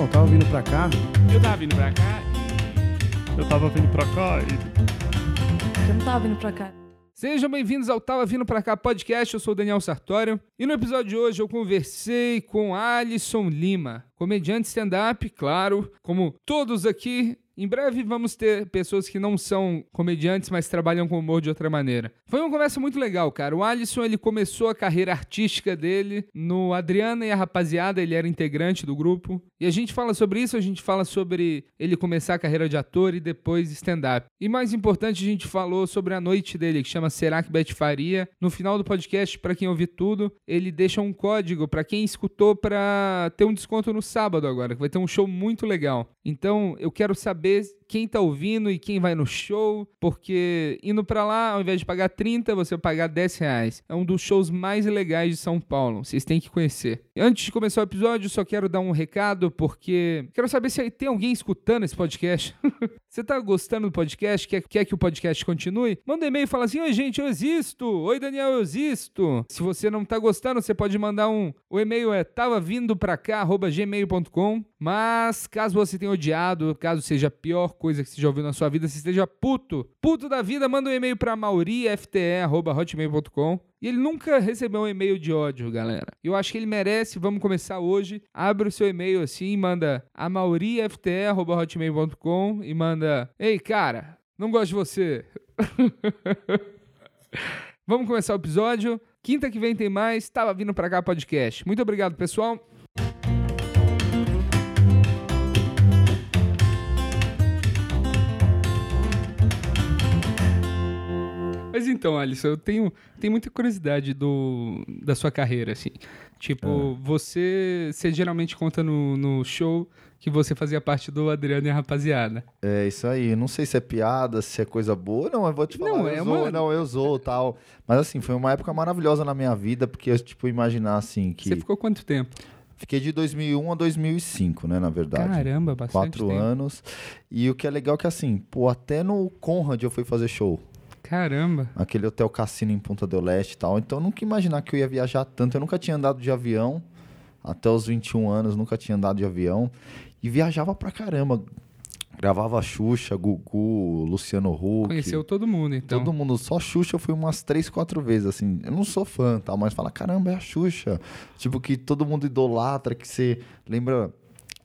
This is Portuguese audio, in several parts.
Não, tava vindo pra cá. Eu tava vindo pra cá Eu tava vindo pra cá e. Eu não tava vindo pra cá. Sejam bem-vindos ao Tava Vindo Pra Cá podcast, eu sou o Daniel Sartório e no episódio de hoje eu conversei com Alisson Lima, comediante stand-up, claro, como todos aqui. Em breve vamos ter pessoas que não são comediantes, mas trabalham com humor de outra maneira. Foi uma conversa muito legal, cara. O Alisson, ele começou a carreira artística dele no Adriana e a Rapaziada, ele era integrante do grupo. E a gente fala sobre isso, a gente fala sobre ele começar a carreira de ator e depois stand-up. E mais importante, a gente falou sobre a noite dele, que chama Será que Beth Faria. No final do podcast, para quem ouvir tudo, ele deixa um código para quem escutou para ter um desconto no sábado agora, que vai ter um show muito legal. Então, eu quero saber quem tá ouvindo e quem vai no show, porque indo para lá, ao invés de pagar 30, você vai pagar 10 reais. É um dos shows mais legais de São Paulo, vocês têm que conhecer. Antes de começar o episódio, só quero dar um recado, porque quero saber se tem alguém escutando esse podcast. você tá gostando do podcast? Quer, quer que o podcast continue? Manda um e-mail e fala assim: Oi, gente, eu existo. Oi, Daniel, eu existo. Se você não tá gostando, você pode mandar um. O e-mail é tava vindo gmail.com. Mas caso você tenha odiado, caso seja a pior coisa que você já ouviu na sua vida, se esteja puto, puto da vida, manda um e-mail pra maurifte.hotmail.com. E ele nunca recebeu um e-mail de ódio, galera. Eu acho que ele merece. Vamos começar hoje. Abre o seu e-mail assim, manda a maurifte.hotmail.com e manda: Ei, cara, não gosto de você. Vamos começar o episódio. Quinta que vem tem mais. Tava vindo pra cá podcast. Muito obrigado, pessoal. Mas então, Alisson, eu tenho, tenho muita curiosidade do, da sua carreira, assim. Tipo, você, você geralmente conta no, no show que você fazia parte do Adriano e a Rapaziada. É isso aí. Não sei se é piada, se é coisa boa. Não, eu vou te falar. Não, eu é zoo, uma- Não, eu sou tal. Mas assim, foi uma época maravilhosa na minha vida, porque eu, tipo, imaginar assim que. Você ficou quanto tempo? Fiquei de 2001 a 2005, né, na verdade. Caramba, bastante Quatro tempo. anos. E o que é legal é que, assim, pô, até no Conrad eu fui fazer show. Caramba. Aquele hotel cassino em Punta del Leste e tal. Então eu nunca imaginar que eu ia viajar tanto. Eu nunca tinha andado de avião. Até os 21 anos, nunca tinha andado de avião. E viajava pra caramba. Gravava Xuxa, Gugu, Luciano Huck. Conheceu todo mundo, então. Todo mundo, só Xuxa eu fui umas três, quatro vezes, assim. Eu não sou fã, tal, mas fala, caramba, é a Xuxa. Tipo, que todo mundo idolatra, que você lembra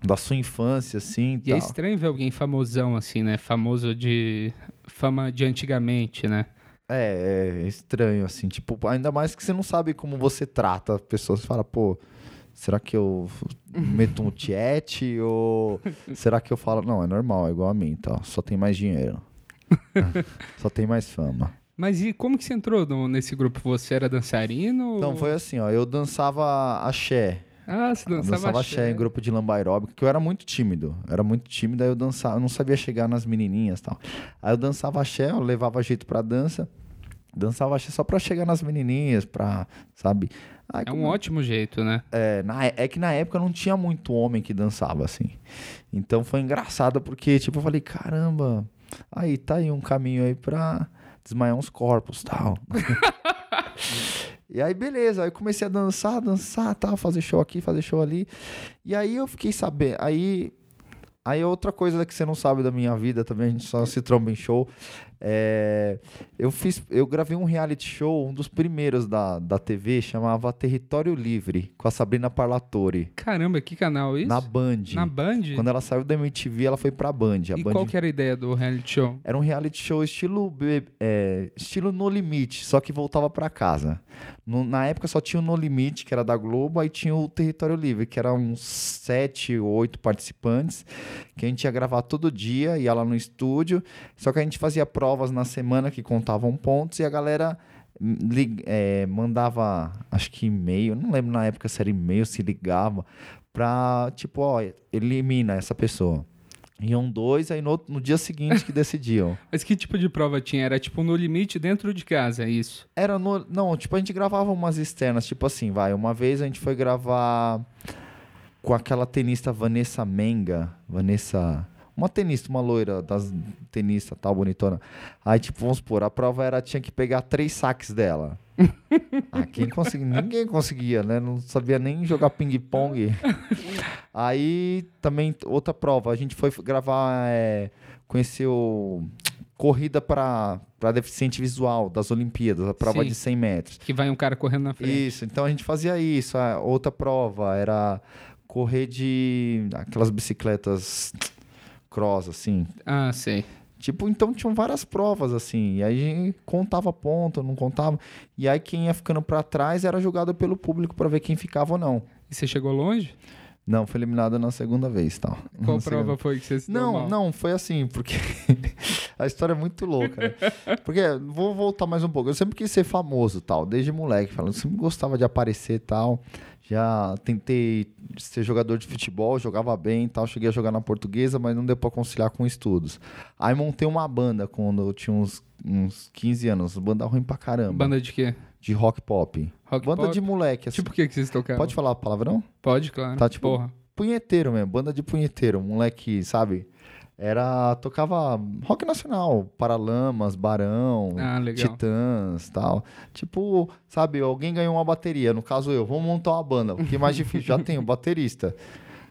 da sua infância, assim. E é tal. estranho ver alguém famosão, assim, né? Famoso de fama de antigamente, né? É, é estranho, assim, tipo, ainda mais que você não sabe como você trata as pessoas. Você fala, pô, será que eu meto um tiete ou será que eu falo, não, é normal, é igual a mim, tá? Só tem mais dinheiro. Só tem mais fama. Mas e como que você entrou no- nesse grupo? Você era dançarino? Então ou- foi assim, ó, eu dançava axé. Ah, você Eu dançava, dançava axé em grupo de lamba aeróbica, que eu era muito tímido. Eu era muito tímido, aí eu dançava, eu não sabia chegar nas menininhas e tal. Aí eu dançava axé, eu levava jeito pra dança. Dançava axé só pra chegar nas menininhas, pra, sabe? Aí É um como- ótimo jeito, né? é, na- é que na época não tinha muito homem que dançava assim. Então foi engraçado porque, tipo, eu falei, caramba, aí tá aí um caminho aí pra desmaiar uns corpos tal. e aí, beleza, aí eu comecei a dançar, dançar, tal, fazer show aqui, fazer show ali. E aí eu fiquei sabendo, aí. Aí outra coisa que você não sabe da minha vida também, a gente só se tromba em show. É, eu fiz, eu gravei um reality show, um dos primeiros da, da TV, chamava Território Livre, com a Sabrina Parlatore, Caramba, que canal isso? na Band. Na Band? Quando ela saiu da MTV, ela foi pra Band. A E Band qual que era a ideia do reality show? era um reality show estilo, é, estilo No Limite, só que voltava pra casa. No- na época só tinha o No Limite, que era da Globo, aí tinha o Território Livre, que eram uns sete ou oito participantes, que a gente ia gravar todo dia, ia lá no estúdio, só que a gente fazia provas na semana que contavam pontos e a galera hum, é, mandava, acho que e-mail, não lembro na época se era e-mail, se ligava, pra, tipo, ó, elimina essa pessoa. Iam dois, aí no, no dia seguinte que decidiam. Mas que tipo de prova tinha? Era tipo no limite dentro de casa, é isso? Era no. Não, tipo, a gente gravava umas externas, tipo assim, vai. Uma vez a gente foi gravar com aquela tenista Vanessa Menga. Vanessa. Uma tenista, uma loira das tenista tal, bonitona. Aí, tipo, vamos supor, a prova era, tinha que pegar três saques dela. ah, quem conseguia? Ninguém conseguia, né? Não sabia nem jogar ping-pong. Aí, também, outra prova, a gente foi gravar, é, conheceu corrida para deficiente visual das Olimpíadas, a prova Sim. de 100 metros. Que vai um cara correndo na frente. Isso, então a gente fazia isso. A outra prova era correr de aquelas bicicletas cross, assim. Ah, sei. Tipo, então tinham várias provas, assim. E aí contava ponto, não contava. E aí quem ia ficando pra trás era julgado pelo público pra ver quem ficava ou não. E você chegou longe? Não, foi eliminado na segunda vez, tal. Qual prova segunda- foi que você se Não, mal? não, foi assim, porque a história é muito louca, né? Porque, vou voltar mais um pouco. Eu sempre quis ser famoso, tal, desde moleque, falando, eu sempre gostava de aparecer, tal. Já tentei ser jogador de futebol, jogava bem, tal, cheguei a jogar na portuguesa, mas não deu pra conciliar com estudos. Aí montei uma banda quando eu tinha uns, uns 15 anos, banda ruim pra caramba, Banda de quê? De rock pop. Rock banda pop? de moleque, assim. Tipo o que que vocês tocavam? Pode falar palavrão? Pode, claro. Tá, tipo, Porra. punheteiro mesmo, banda de punheteiro, moleque, sabe? Era. tocava rock nacional, Paralamas, Barão, Ah. Titãs tal. Tipo, sabe, alguém ganhou uma bateria, no caso eu, vamos montar uma banda. O que é mais difícil? Já tenho, baterista.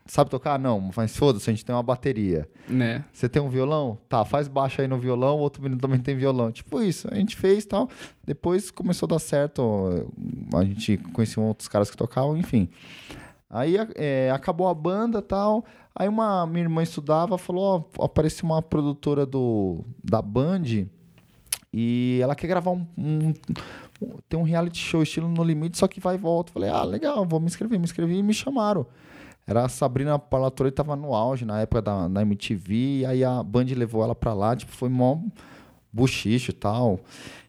Sabe tocar? Não, mas foda-se, a gente tem uma bateria. Né? Você tem um violão? Tá, faz baixo aí no violão, o outro menino também tem violão. Tipo isso, a gente fez tal. Depois começou a dar certo, a gente conhecia outros caras que tocavam, enfim. Aí é, acabou a banda tal. Aí uma minha irmã estudava, falou: ó, apareceu uma produtora do, da Band e ela quer gravar um, um- Tem um reality show estilo No Limite, só que vai e volta. Falei, ah, legal, vou me inscrever. Me inscrevi e me chamaram. Era a Sabrina Palatori, tava no auge na época da, da MTV, e aí a Band levou ela pra lá, tipo, foi mó buchicho e tal.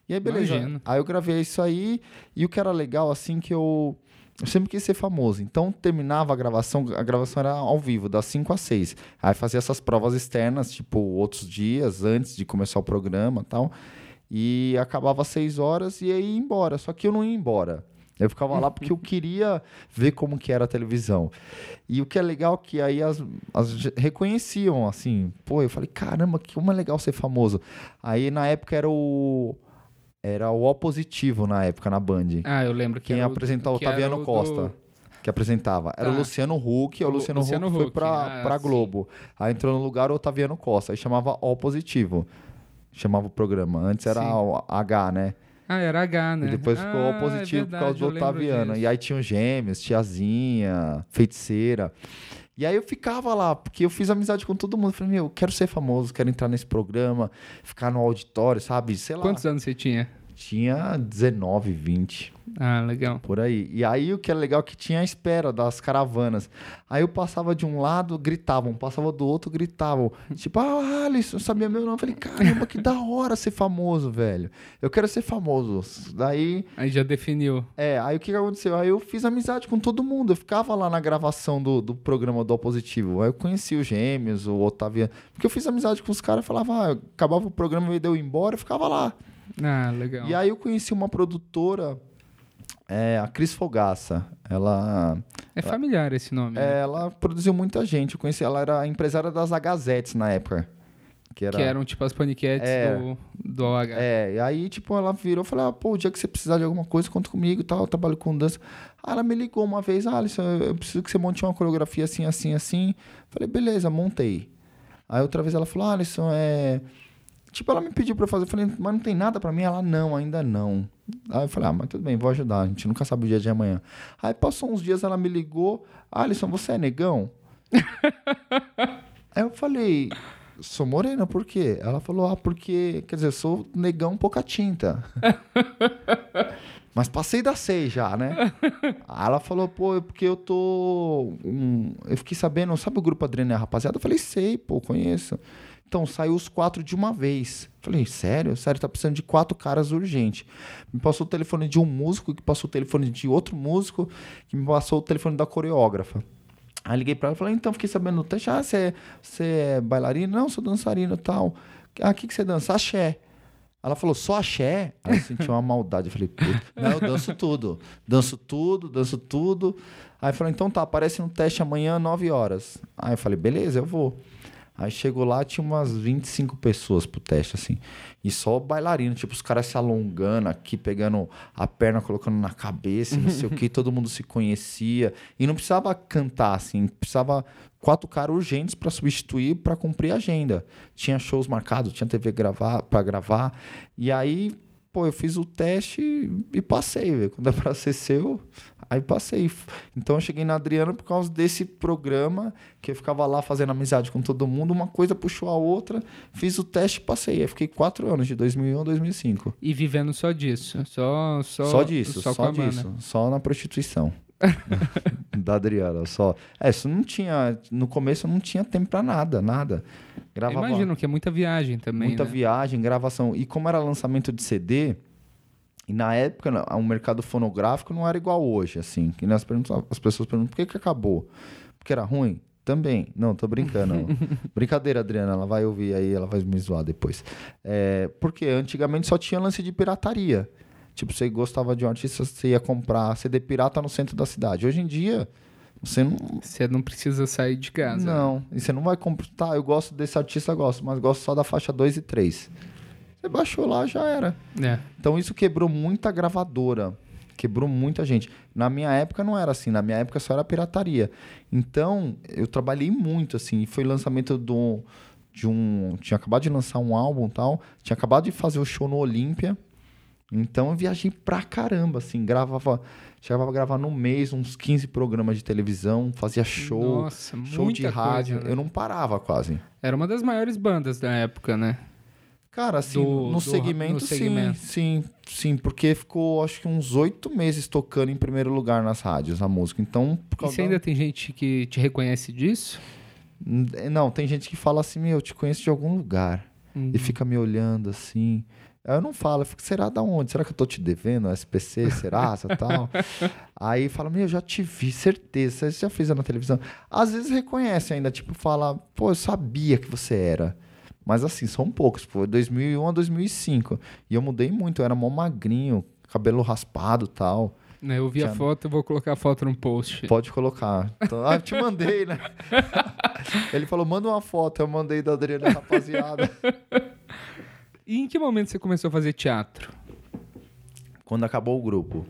E aí, beleza. Imagino. Aí eu gravei isso aí, e o que era legal, assim, que eu. Eu sempre quis ser famoso. Então terminava a gravação, a gravação era ao vivo, das 5 às 6. Aí fazia essas provas externas, tipo, outros dias antes de começar o programa e tal. E acabava às 6 horas e aí ia embora. Só que eu não ia embora. Eu ficava lá porque eu queria ver como que era a televisão. E o que é legal é que aí as, as reconheciam, assim, pô, eu falei, caramba, que como é legal ser famoso. Aí na época era o. Era o O positivo na época, na Band. Ah, eu lembro que Quem era o- apresentava o Otaviano o do- Costa. Que apresentava. Era o Tá. Luciano Huck. O O Luciano, Luciano Huck foi Huck, pra, ah, pra sim. Globo. Aí entrou no lugar o Otaviano Costa. Aí chamava O positivo. Chamava o programa. Antes era Sim. o H, né? Ah, era H, né? E depois ficou ah, O positivo é por causa verdade, do Otaviano. E aí tinha os gêmeos, tiazinha, feiticeira. E aí eu ficava lá, porque eu fiz amizade com todo mundo. Falei, meu, eu quero ser famoso, quero entrar nesse programa, ficar no auditório, sabe? Sei lá. Quantos anos você tinha? Tinha 19, 20. Ah, legal. Por aí. E aí o que é legal é que tinha a espera das caravanas. Aí eu passava de um lado, gritavam, passava do outro, gritavam. Tipo, ah, Alisson, sabia meu nome? Eu falei, caramba, que da hora ser famoso, velho. Eu quero ser famoso. Daí, Aí já definiu. é, aí o que aconteceu? Aí eu fiz amizade com todo mundo. Eu ficava lá na gravação do, do programa do Opositivo. Aí eu conheci os gêmeos, o Otaviano. Porque eu fiz amizade com os caras, falava, ah, acabava o programa e deu embora, eu ficava lá. Ah, legal. E aí eu conheci uma produtora, é, a Cris Fogaça. Ela, É familiar esse nome. né? é, ela produziu muita gente. Eu conheci, ela era a empresária das Agazetes na época. Que era, Que eram tipo as paniquetes É. do, do OH. É, e aí, tipo, ela virou e falou: ah, pô, o dia que você precisar de alguma coisa, conta comigo e tal. Eu trabalho com dança. Aí ela me ligou uma vez: ah, Alisson, eu eu preciso que você monte uma coreografia assim, assim, assim. Falei: beleza, montei. Aí outra vez ela falou: ah, Alisson, é. Tipo, ela me pediu pra eu fazer. Eu falei: mas não tem nada pra mim? Ela: não, ainda não. Aí eu falei: ah, mas tudo bem, vou ajudar. A gente nunca sabe o dia de amanhã. Aí passou uns dias, ela me ligou: ah, Alisson, você é negão? Aí eu falei, sou morena, por quê? Ela falou, ah, porque, quer dizer, sou negão pouca tinta. Mas passei da seis já, né? Aí ela falou, pô, é porque eu tô. um, Eu fiquei sabendo, sabe o grupo Adriana e a Rapaziada? Eu falei, sei, pô, conheço. Então, saiu os quatro de uma vez. Falei, sério? Sério, tá precisando de quatro caras urgente. Me passou o telefone de um músico, que passou o telefone de outro músico, que me passou o telefone da coreógrafa. Aí liguei pra ela e falei, então, fiquei sabendo no teste, ah, você é, bailarina? Não, sou dançarino e tal. Ah, o que, que você dança? Axé. Ela falou, só axé? Aí eu senti uma maldade. Eu falei, puta, não, eu danço tudo. Danço tudo, danço tudo. Aí falou, então tá, aparece no teste amanhã, 9 horas. Aí eu falei, beleza, eu vou. Aí chegou lá, tinha umas 25 pessoas pro teste, assim. E só bailarino, tipo, os caras se alongando aqui, pegando a perna, colocando na cabeça, não sei o que, todo mundo se conhecia. E não precisava cantar, assim, precisava quatro caras urgentes para substituir, para cumprir a agenda. Tinha shows marcados, tinha TV gravar, para gravar. E aí, pô, eu fiz o teste e passei, velho. Quando é pra ser seu, Aí passei. Então eu cheguei na Adriana por causa desse programa, que eu ficava lá fazendo amizade com todo mundo, uma coisa puxou a outra, fiz o teste e passei. Aí fiquei quatro anos, de 2001 a 2005. E vivendo só disso? Só, só, só disso, só, só disso. Só na prostituição. da Adriana, só. É, isso não tinha. No começo não tinha tempo pra nada, nada. Gravava, Imagino que é muita viagem também. Muita né? viagem, gravação. E como era lançamento de CD, e na época, o mercado fonográfico não era igual hoje, assim. Que as, as pessoas perguntam por que, que acabou? Porque era ruim? Também. Não, tô brincando. Brincadeira, Adriana, ela vai ouvir aí, ela vai me zoar depois. É, porque antigamente só tinha lance de pirataria. Tipo, você gostava de um artista, você ia comprar CD pirata no centro da cidade. Hoje em dia, você não. Você não precisa sair de casa. Não. E você não vai comprar. Tá, eu gosto desse artista, gosto, mas gosto só da faixa 2 e 3. Você baixou lá, já era. É. Então isso quebrou muita gravadora. Quebrou muita gente. Na minha época não era assim, na minha época só era pirataria. Então, eu trabalhei muito, assim. Foi lançamento do, de um. Tinha acabado de lançar um álbum tal. Tinha acabado de fazer o show no Olímpia. Então eu viajei pra caramba, assim, gravava. Chegava a gravar no mês uns 15 programas de televisão, fazia show, Nossa, show de rádio. Coisa, né? Eu não parava quase. Era uma das maiores bandas da época, né? Cara, assim, do, no, do, segmento, no, segmento, sim, sim, sim, porque ficou acho que uns oito meses tocando em primeiro lugar nas rádios a música. Então, por e você ainda tem gente que te reconhece disso? Não, tem gente que fala assim, meu, eu te conheço de algum lugar. Uhum. E fica me olhando assim. Eu não falo, eu fico, será da onde? Será que eu tô te devendo? SPC, Serasa, tal? Aí fala, meu, eu já te vi, certeza, você já fez na televisão. Às vezes reconhece ainda, tipo, fala, pô, eu sabia que você era. Mas assim, são poucos. Foi 2001 a 2005. E eu mudei muito. Eu era mó magrinho, cabelo raspado tal. Né, eu vi Tinha... a foto, eu vou colocar a foto no post. Pode colocar. Então, ah, eu te mandei, né? Ele falou, manda uma foto. Eu mandei da Adriana, rapaziada. e em que momento você começou a fazer teatro? Quando acabou o grupo.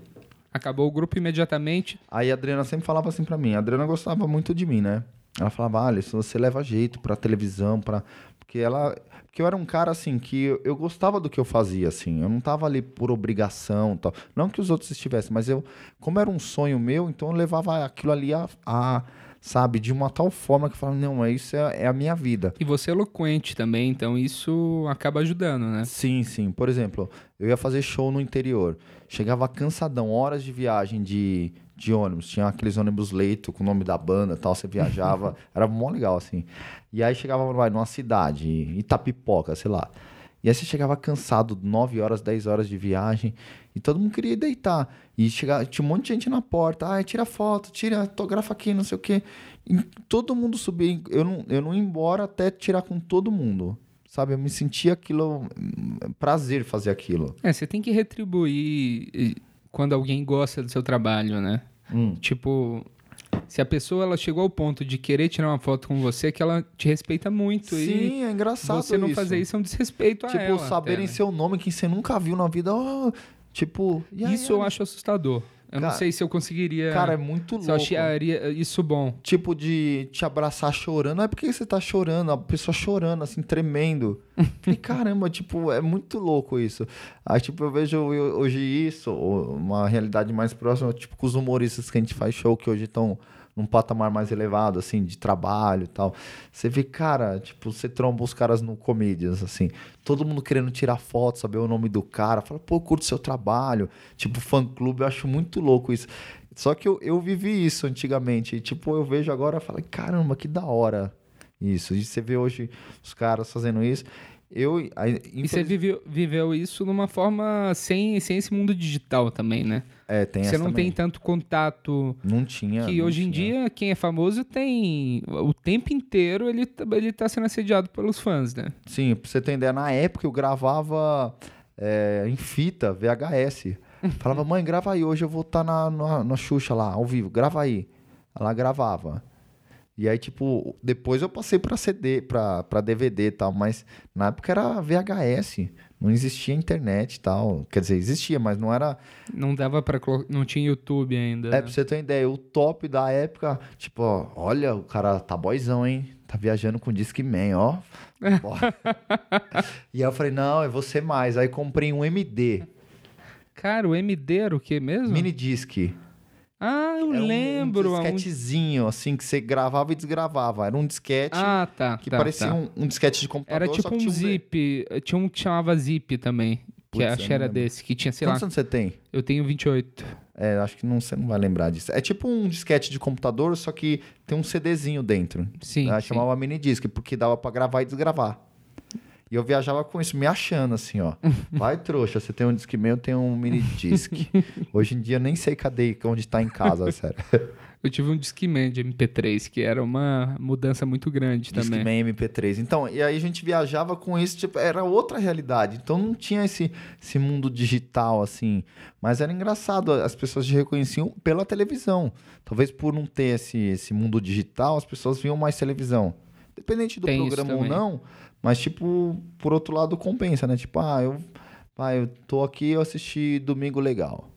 Acabou o grupo imediatamente? Aí a Adriana sempre falava assim para mim. A Adriana gostava muito de mim, né? Ela falava, Alisson, você leva jeito pra televisão, pra, porque ela. Porque eu era um cara assim que eu, eu, gostava do que eu fazia, assim. Eu não tava ali por obrigação tal. Não que os outros estivessem, mas eu, como era um sonho meu, então eu levava aquilo ali a, a sabe, de uma tal forma que eu falava, não, isso é, é, a minha vida. E você é eloquente também, então isso acaba ajudando, né? Sim, sim. Por exemplo, eu ia fazer show no interior. Chegava cansadão, horas de viagem de de ônibus. Tinha aqueles ônibus leito com o nome da banda tal. Você viajava. era mó legal, assim. E aí chegava vai, numa cidade, Itapipoca, sei lá. E aí você chegava cansado, 9 horas, 10 horas de viagem, e todo mundo queria deitar. E chegava, tinha um monte de gente na porta. Ah, tira foto, tira, autografa aqui, não sei o quê. E todo mundo subia. Eu não, eu não ia embora até tirar com todo mundo. Sabe, eu me sentia aquilo. Prazer fazer aquilo. É, você tem que retribuir quando alguém gosta do seu trabalho, né? Hum. Tipo, se a pessoa ela chegou ao ponto de querer tirar uma foto com você, que ela te respeita muito. Sim, é engraçado Você não isso. fazer isso é um desrespeito tipo, a ela. Tipo, saberem até, né? seu nome que você nunca viu na vida. Oh, tipo, isso eu acho assustador. Eu cara, não sei se eu conseguiria. Cara, é muito louco. Se eu acharia isso bom. Tipo, de te abraçar chorando. Não é porque você tá chorando, a pessoa chorando, assim, tremendo. e caramba, tipo, é muito louco isso. Aí, tipo, eu vejo hoje isso, uma realidade mais próxima, tipo, com os humoristas que a gente faz show, que hoje estão num patamar mais elevado, assim, de trabalho e tal. Você vê, cara, tipo, você tromba os caras no Comedians, assim, todo mundo querendo tirar foto, saber o nome do cara, fala, pô, curto seu trabalho. Tipo, fã-clube, eu acho muito louco isso. Só que eu, eu vivi isso antigamente. E, tipo, eu vejo agora e falo, caramba, que da hora isso. E você vê hoje os caras fazendo isso. Eu, E você viveu, viveu isso numa forma sem, sem esse mundo digital também, né? É, tem Você não também. tem tanto contato. Não tinha. Que não hoje tinha. em dia, quem é famoso tem. O tempo inteiro ele, ele tá sendo assediado pelos fãs, né? Sim, pra você ter ideia, na época eu gravava é, em fita, VHS. Falava, mãe, grava aí, hoje eu vou estar tá na, na, na Xuxa lá, ao vivo, grava aí. Ela gravava. E aí, tipo, depois eu passei pra CD, pra, pra DVD e tal, mas na época era VHS. Não existia internet e tal. Quer dizer, existia, mas não era. Não dava pra. colo- Não tinha YouTube ainda. É, né? pra você ter uma ideia, o top da época, tipo, ó, olha, o cara tá boyzão, hein? Tá viajando com Discman, ó. Ó. e aí eu falei, não, eu vou ser mais. Aí comprei um MD, Cara, o MD era o que mesmo? mini disc. Ah, eu Era um- lembro. Um disquetezinho, assim, que você gravava e desgravava. Era um disquete Ah, tá. que tá, parecia tá. Um, um disquete de computador. Era tipo que um tinha zip. Tinha um que chamava zip também. Que Putz, acho eu que era lembro. desse, que tinha, sei lá. Quantos anos você tem? Eu tenho 28. É, acho que não, você não vai lembrar disso. É tipo um disquete de computador, só que tem um CDzinho dentro. Sim. Aí sim. chamava mini disc, porque dava pra gravar e desgravar. E eu viajava com isso, me achando assim, ó. Vai, trouxa, você tem um disc meu, eu tenho um mini disc. Hoje em dia nem sei cadê, onde tá em casa, sério. Eu tive um Discman de MP3, que era uma mudança muito grande também. Discman MP3. Então, e aí a gente viajava com isso, tipo, era outra realidade. Então não tinha esse, esse mundo digital, assim. Mas era engraçado, as pessoas te reconheciam pela televisão. Talvez por não ter esse, esse mundo digital, as pessoas viam mais televisão. Dependente do Tem programa ou não, mas, tipo, por outro lado, compensa, né? Tipo, ah, eu, ah, eu tô aqui, eu assisti Domingo Legal.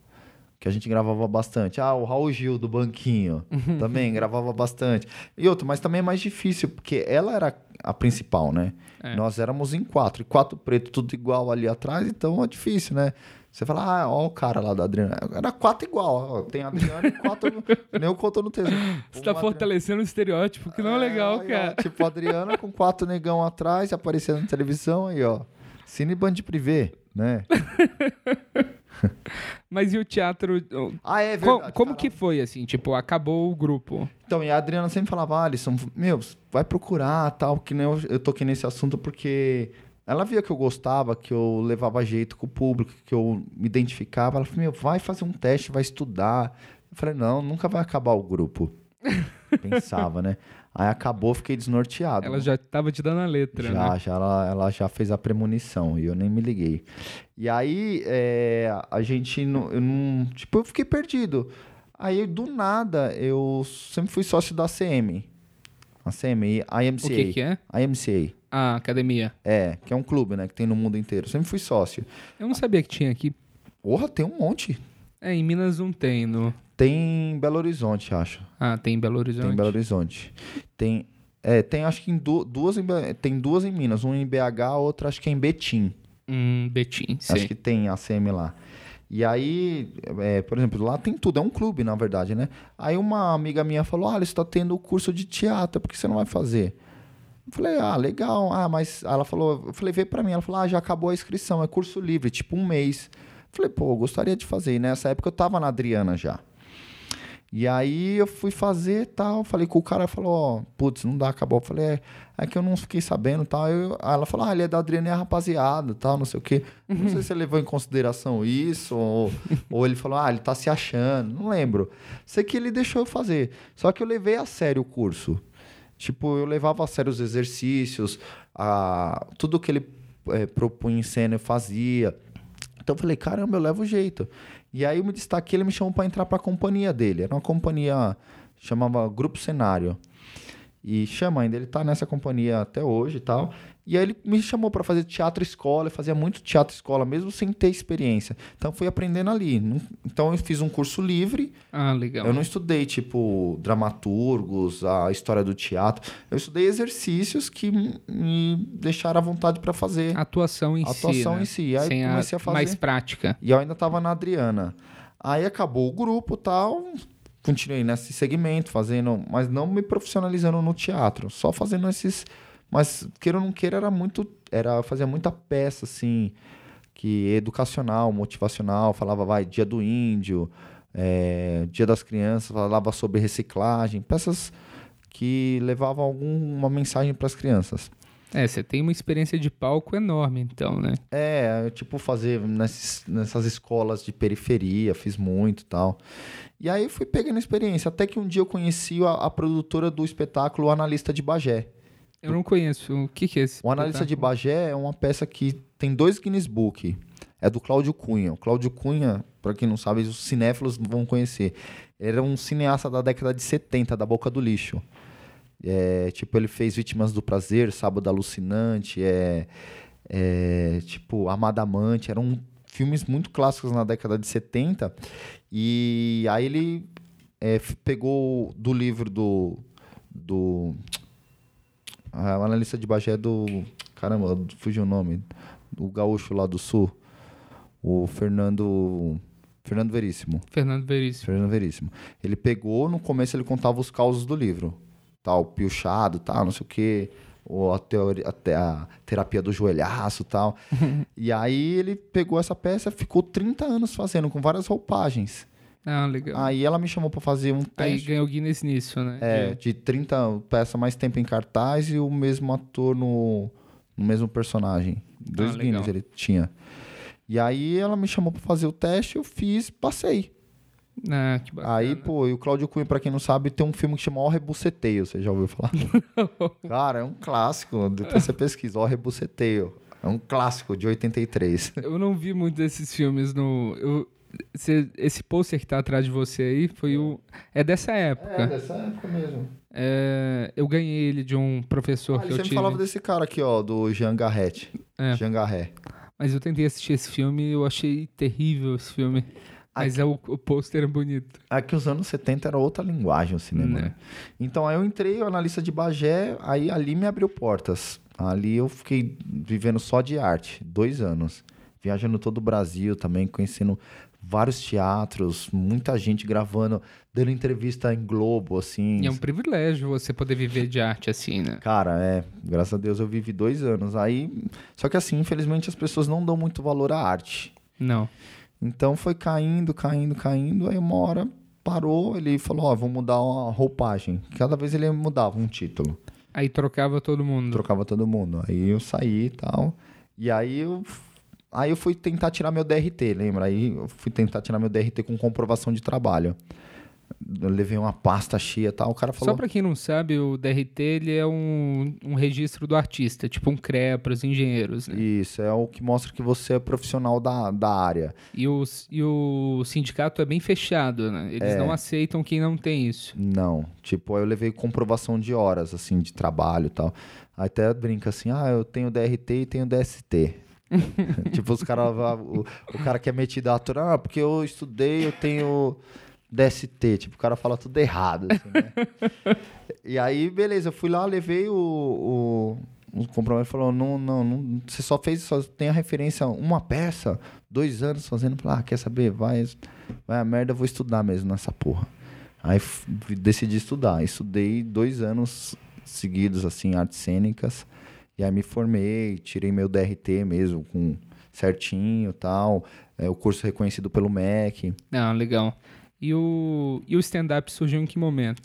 Que a gente gravava bastante. Ah, o Raul Gil do Banquinho. também gravava bastante. E outro, mas também é mais difícil, porque ela era a principal, né? É. Nós éramos em quatro. E quatro preto, tudo igual ali atrás, então é difícil, né? Você fala, ah, ó o cara lá da Adriana. Era quatro igual. Ó, tem a Adriana e quatro. nem eu conto no texto. Você tá fortalecendo o estereótipo, que não é legal, aí, ó, cara. tipo, a Adriana com quatro negão atrás, aparecendo na televisão aí, ó. Cine Band Privé, né? Mas e o teatro? Ah, é verdade. como que foi, assim? Tipo, acabou o grupo. Então, e a Adriana sempre falava, Alisson, meu, vai procurar, tal, que nem eu, eu toquei nesse assunto porque ela via que eu gostava, que eu levava jeito com o público, que eu me identificava. Ela falou, meu, vai fazer um teste, vai estudar. Eu falei, não, nunca vai acabar o grupo. Pensava, né? Aí acabou, fiquei desnorteado. Ela já tava te dando a letra, Já, né? já ela, ela já fez a premonição e eu nem me liguei. E aí, é, a gente, não, eu não, tipo, eu fiquei perdido. Aí, do nada, eu sempre fui sócio da ACM. A CM, a IMCA. O que que é? A IMCA. Ah, academia. É, que é um clube, né, que tem no mundo inteiro. Sempre fui sócio. Eu não sabia que tinha aqui. Porra, tem um monte. É, em Minas não tem, no... Tem em Belo Horizonte, acho. Ah, tem em Belo Horizonte. Tem em Belo Horizonte. Tem, é, tem acho que em du- duas, em, tem duas em Minas. Uma em BH, outra acho que é em Betim. Hum, Betim, sei. Acho que tem a CM lá. E aí, é, por exemplo, lá tem tudo, é um clube, na verdade, né? Aí uma amiga minha falou: Ah, você tá tendo curso de teatro, por que você não vai fazer? Falei, ah, legal. Ah, mas ela falou, eu falei, vê pra mim. Ela falou, ah, já acabou a inscrição, é curso livre, tipo um mês. Falei, pô, gostaria de fazer. E nessa época eu tava na Adriana já. E aí eu fui fazer tal, falei com o cara, falou, ó, putz, não dá, acabou. Eu falei, é, é que eu não fiquei sabendo tal. Eu, aí ela falou, ah, ele é da Adriana e a rapaziada, tal, não sei o quê. Não sei se ele levou em consideração isso, ou, ou ele falou, ah, ele tá se achando, não lembro. Sei que ele deixou eu fazer. Só que eu levei a sério o curso. Tipo, eu levava a sério os exercícios, a, tudo que ele eh, propunha em cena eu fazia. Então eu falei, caramba, eu levo jeito. E aí eu me destaquei, ele me chamou para entrar para a companhia dele. Era uma companhia, chamava Grupo Cenário. E chama ainda, ele tá nessa companhia até hoje e tal. E aí ele me chamou para fazer teatro escola, eu fazia muito teatro escola, mesmo sem ter experiência. Então fui aprendendo ali. Então eu fiz um curso livre, Ah, legal. eu não estudei, tipo, dramaturgos, a história do teatro. Eu estudei exercícios que me deixaram à vontade para fazer. Atuação em si, Atuação né? em si. Aí Sem comecei a fazer. Mais prática. E eu ainda tava na Adriana. Aí acabou o grupo e tal. Continuei nesse segmento, fazendo, mas não me profissionalizando no teatro, só fazendo esses. Mas queira ou não queira, era muito. Era, fazia muita peça, assim, que educacional, motivacional, falava, vai, dia do índio, é, dia das crianças, falava sobre reciclagem, peças que levavam alguma mensagem para as crianças. É, você tem uma experiência de palco enorme, então, né? É, tipo, fazer nesses- nessas escolas de periferia, fiz muito e tal. E aí fui pegando experiência, até que um dia eu conheci a, a produtora do espetáculo Analista de Bagé. Eu não conheço. O que, que é esse? O Analista de? Bagé é uma peça que tem dois Guinness Book. É do Cláudio Cunha. O Cláudio Cunha, para quem não sabe, os cinéfilos vão conhecer. Era um cineasta da década de 70, da Boca do Lixo. É, tipo, ele fez Vítimas do Prazer, Sábado Alucinante, é, é, tipo, Amada Amante, eram filmes muito clássicos na década de 70. E aí ele é, pegou do livro do. do a analista de Bagé do. Caramba, fugiu o nome. O gaúcho lá do sul. O Fernando. Fernando Veríssimo. Fernando Veríssimo. Fernando Veríssimo. Ele pegou, no começo ele contava os causos do livro. Tal, piochado, tal, não sei o quê. Ou a, teoria, a, te- a terapia do joelhaço tal. e aí ele pegou essa peça, ficou 30 anos fazendo, com várias roupagens. Ah, legal. Aí ela me chamou pra fazer um Aí teste. ganhou o Guinness nisso, né? É, De- de 30 peças mais tempo em cartaz e o mesmo ator no, no mesmo personagem. Dois legal. Guinness ele tinha. E aí ela me chamou pra fazer o teste, eu fiz, passei. Ah, que bacana. Aí, pô, e o Cláudio Cunha, pra quem não sabe, tem um filme que chama O Rebuceteio, você já ouviu falar? Cara, é um clássico, depois você pesquisa, O Rebuceteio. É um clássico de 83. Eu não vi muito desses filmes no. eu- cê- esse pôster que tá atrás de você aí foi o. É dessa época. dessa época mesmo. É, eu ganhei ele de um professor Ah, que eu tive. falava desse cara aqui, ó, do Jean Garret. É. Jean Garret. Mas eu tentei assistir esse filme e eu achei terrível esse filme. Mas é o, o pôster é bonito. Aqui os anos 70 era outra linguagem o cinema. Né. né? Então aí eu entrei, eu analista de Bagé, aí ali me abriu portas. Ali eu fiquei vivendo só de arte, dois anos. Viajando todo o Brasil também, conhecendo vários teatros, muita gente gravando, dando entrevista em Globo, assim. E é um privilégio você poder viver de arte assim, né? Cara, é, graças a Deus eu vivi dois anos. Aí, só que assim, infelizmente as pessoas não dão muito valor à arte. Não. Então foi caindo, caindo, caindo. Aí uma hora parou, ele falou: Ó, vou mudar a roupagem. Cada vez ele mudava um título, Aí trocava todo mundo. trocava todo mundo. Aí eu saí e tal. E aí eu. Aí eu fui tentar tirar meu DRT, lembra? Aí eu fui tentar tirar meu DRT com comprovação de trabalho. Eu levei uma pasta cheia e tal. O cara falou. Só pra quem não sabe, o DRT ele é um, um registro do artista, tipo um CREA para os engenheiros, né? Isso, é o que mostra que você é profissional da, da área. E o, e o sindicato é bem fechado, né? Eles É. não aceitam quem não tem isso. Não, tipo, aí eu levei comprovação de horas, assim, de trabalho e tal. Aí até brinca assim, ah, eu tenho DRT e tenho DST. tipo, os caras, o, o cara que é metido a ator, ah, porque eu estudei, eu tenho DST. Tipo, o cara fala tudo errado, assim, né? e aí, beleza, eu fui lá, levei o, o, o comprovante e falou, não, não, não, você só fez, só tem a referência uma peça, dois anos fazendo, ah, quer saber, vai, vai a merda, eu vou estudar mesmo nessa porra. Aí decidi estudar. Estudei dois anos seguidos, assim, artes cênicas. E aí me formei, tirei meu DRT mesmo, com certinho e tal. É, o curso reconhecido pelo MEC. Ah, legal. E o, e o stand-up surgiu em que momento?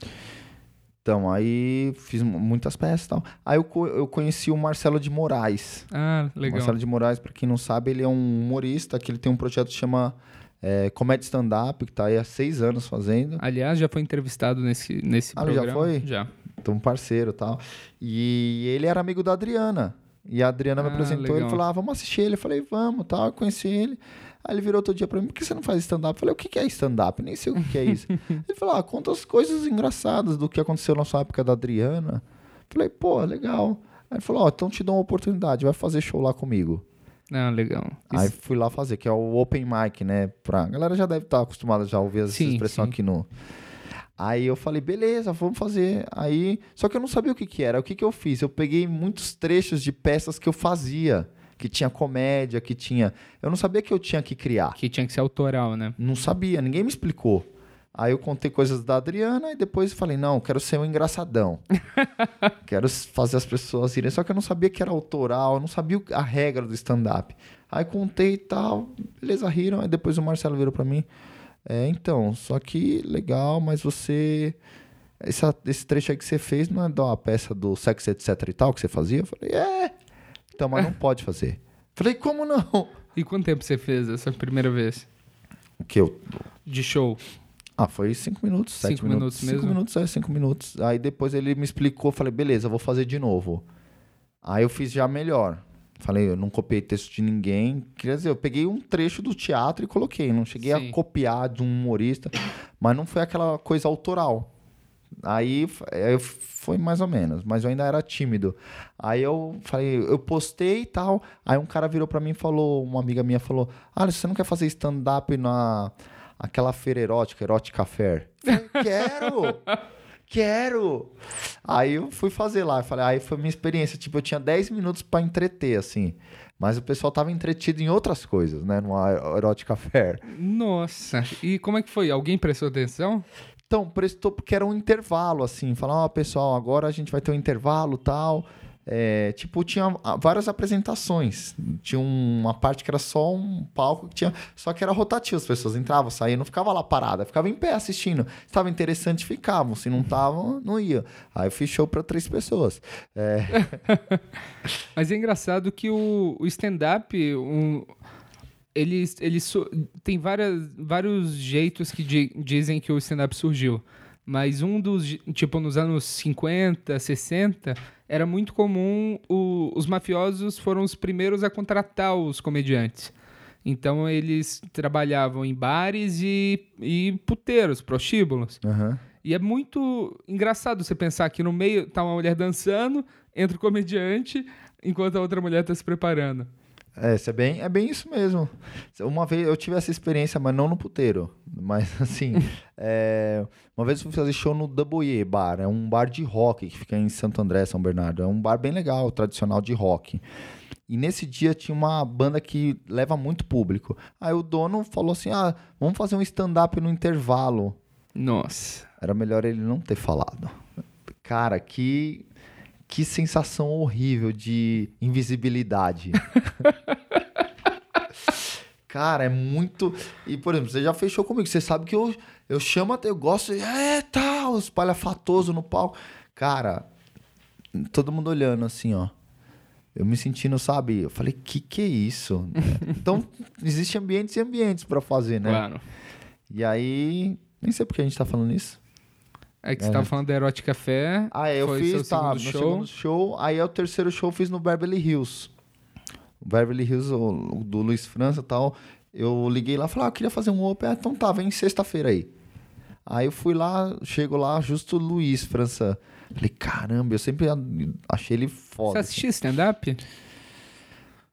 Então, aí fiz mu- muitas peças e tal. Aí eu, co- eu conheci o Marcelo de Moraes. Ah, legal. Marcelo de Moraes, pra quem não sabe, ele é um humorista que ele tem um projeto que chama é, Comédia Stand-Up, que tá aí há seis anos fazendo. Aliás, já foi entrevistado nesse, nesse Ah, ele já programa. foi? Já. Então, um parceiro e tal. E ele era amigo da Adriana. E a Adriana me Ah, apresentou, legal. ele falou, ah, vamos assistir ele. Eu falei, vamos, tal. Eu conheci ele. Aí ele virou outro dia pra mim, por que você não faz stand-up? Eu falei, o que que é stand-up? Nem sei o que é isso. ele falou, ah, conta as coisas engraçadas do que aconteceu na sua época da Adriana. Eu falei, pô, legal. Aí ele falou, ó, então te dou uma oportunidade, vai fazer show lá comigo. Ah, legal. Aí Isso- fui lá fazer, que é o open mic, né? Pra... A galera já deve estar acostumada já a ouvir essa Sim, expressão sim. aqui no. Aí eu falei, beleza, vamos fazer. Aí, só que eu não sabia o que que era. O que que eu fiz? Eu peguei muitos trechos de peças que eu fazia, que tinha comédia, que tinha. Eu não sabia que eu tinha que criar. Que tinha que ser autoral, né? Não sabia, ninguém me explicou. Aí eu contei coisas da Adriana e depois falei, não, quero ser um engraçadão. quero fazer as pessoas irem. Só que eu não sabia que era autoral, eu não sabia a regra do stand-up. Aí contei e tal, beleza, riram. Aí depois o Marcelo virou pra mim. É, então, só que legal, mas você. Essa, esse trecho aí que você fez não é da peça do sexo, etc e tal, que você fazia? Eu falei, é. Então, mas não pode fazer. Falei, como não? E quanto tempo você fez essa primeira vez? O que eu De show? Ah, foi cinco minutos, sete Cinco minutos. minutos cinco mesmo? minutos, é, cinco minutos. Aí depois ele me explicou, falei, beleza, vou fazer de novo. Aí eu fiz já melhor. Falei, eu não copiei texto de ninguém. Quer dizer, eu peguei um trecho do teatro e coloquei. Não cheguei Sim. a copiar de um humorista, mas não foi aquela coisa autoral. Aí foi mais ou menos, mas eu ainda era tímido. Aí eu falei, eu postei e tal. Aí um cara virou pra mim e falou, uma amiga minha falou: Ah, você não quer fazer stand-up na aquela feira erótica, Erótica Fair? Eu quero! Quero! Aí eu fui fazer lá. Falei, aí foi minha experiência. Tipo, eu tinha 10 minutos pra entreter, assim. Mas o pessoal tava entretido em outras coisas, né? Numa Erótica Fair. Nossa, e como é que foi? Alguém prestou atenção? Então, prestou porque era um intervalo, assim. Falar, ó, pessoal, agora a gente vai ter um intervalo tal. É, tipo, tinha ah, várias apresentações. Tinha uma parte que era só um palco que tinha. Só que era rotativo, as pessoas entravam, saíam, não ficava lá parada, ficava em pé assistindo. Se estava interessante, ficavam. Se não estavam, não ia. Aí eu fiz show para três pessoas. É, Mas é engraçado que o, o stand-up, um, ele, ele tem várias, vários jeitos que di- dizem que o stand-up surgiu. Mas um dos, tipo, nos anos 50, 60, era muito comum, o- os mafiosos foram os primeiros a contratar os comediantes. Então eles trabalhavam em bares e, e puteiros, prostíbulos. aham. E é muito engraçado você pensar que no meio tá uma mulher dançando, entra o comediante, enquanto a outra mulher tá se preparando. É, é bem, é bem isso mesmo. Uma vez eu tive essa experiência, mas não no puteiro. Mas assim, é, uma vez eu fui fazer show no Daboye Bar, é um bar de rock que fica em Santo André, São Bernardo. É um bar bem legal, tradicional de rock. E nesse dia tinha uma banda que leva muito público. Aí o dono falou assim: ah, vamos fazer um stand-up no intervalo. Nossa. Era melhor ele não ter falado. Cara, que, que sensação horrível de invisibilidade. Cara, é muito. E, por exemplo, você já fechou comigo. Você sabe que eu, eu chamo até. Eu gosto. É, tal, os palhafatosos no palco. Cara, todo mundo olhando assim, ó. Eu me sentindo, sabe? Eu falei, que que é isso? então, existem ambientes e ambientes pra fazer, né? Claro. E aí. Nem sei por que a gente tá falando isso. É que você É. tava falando da Erótica Fé. Ah, é, eu fiz, tá, show. segundo show. Aí é o terceiro show eu fiz no Beverly Hills. O Beverly Hills, o, do Luiz França e tal. Eu liguei lá e falei, ah, eu queria fazer um open. Ah, então tá, vem sexta-feira aí. Aí eu fui lá, chego lá, justo o Luiz França. Falei, caramba, eu sempre achei ele Você foda. assistia stand-up?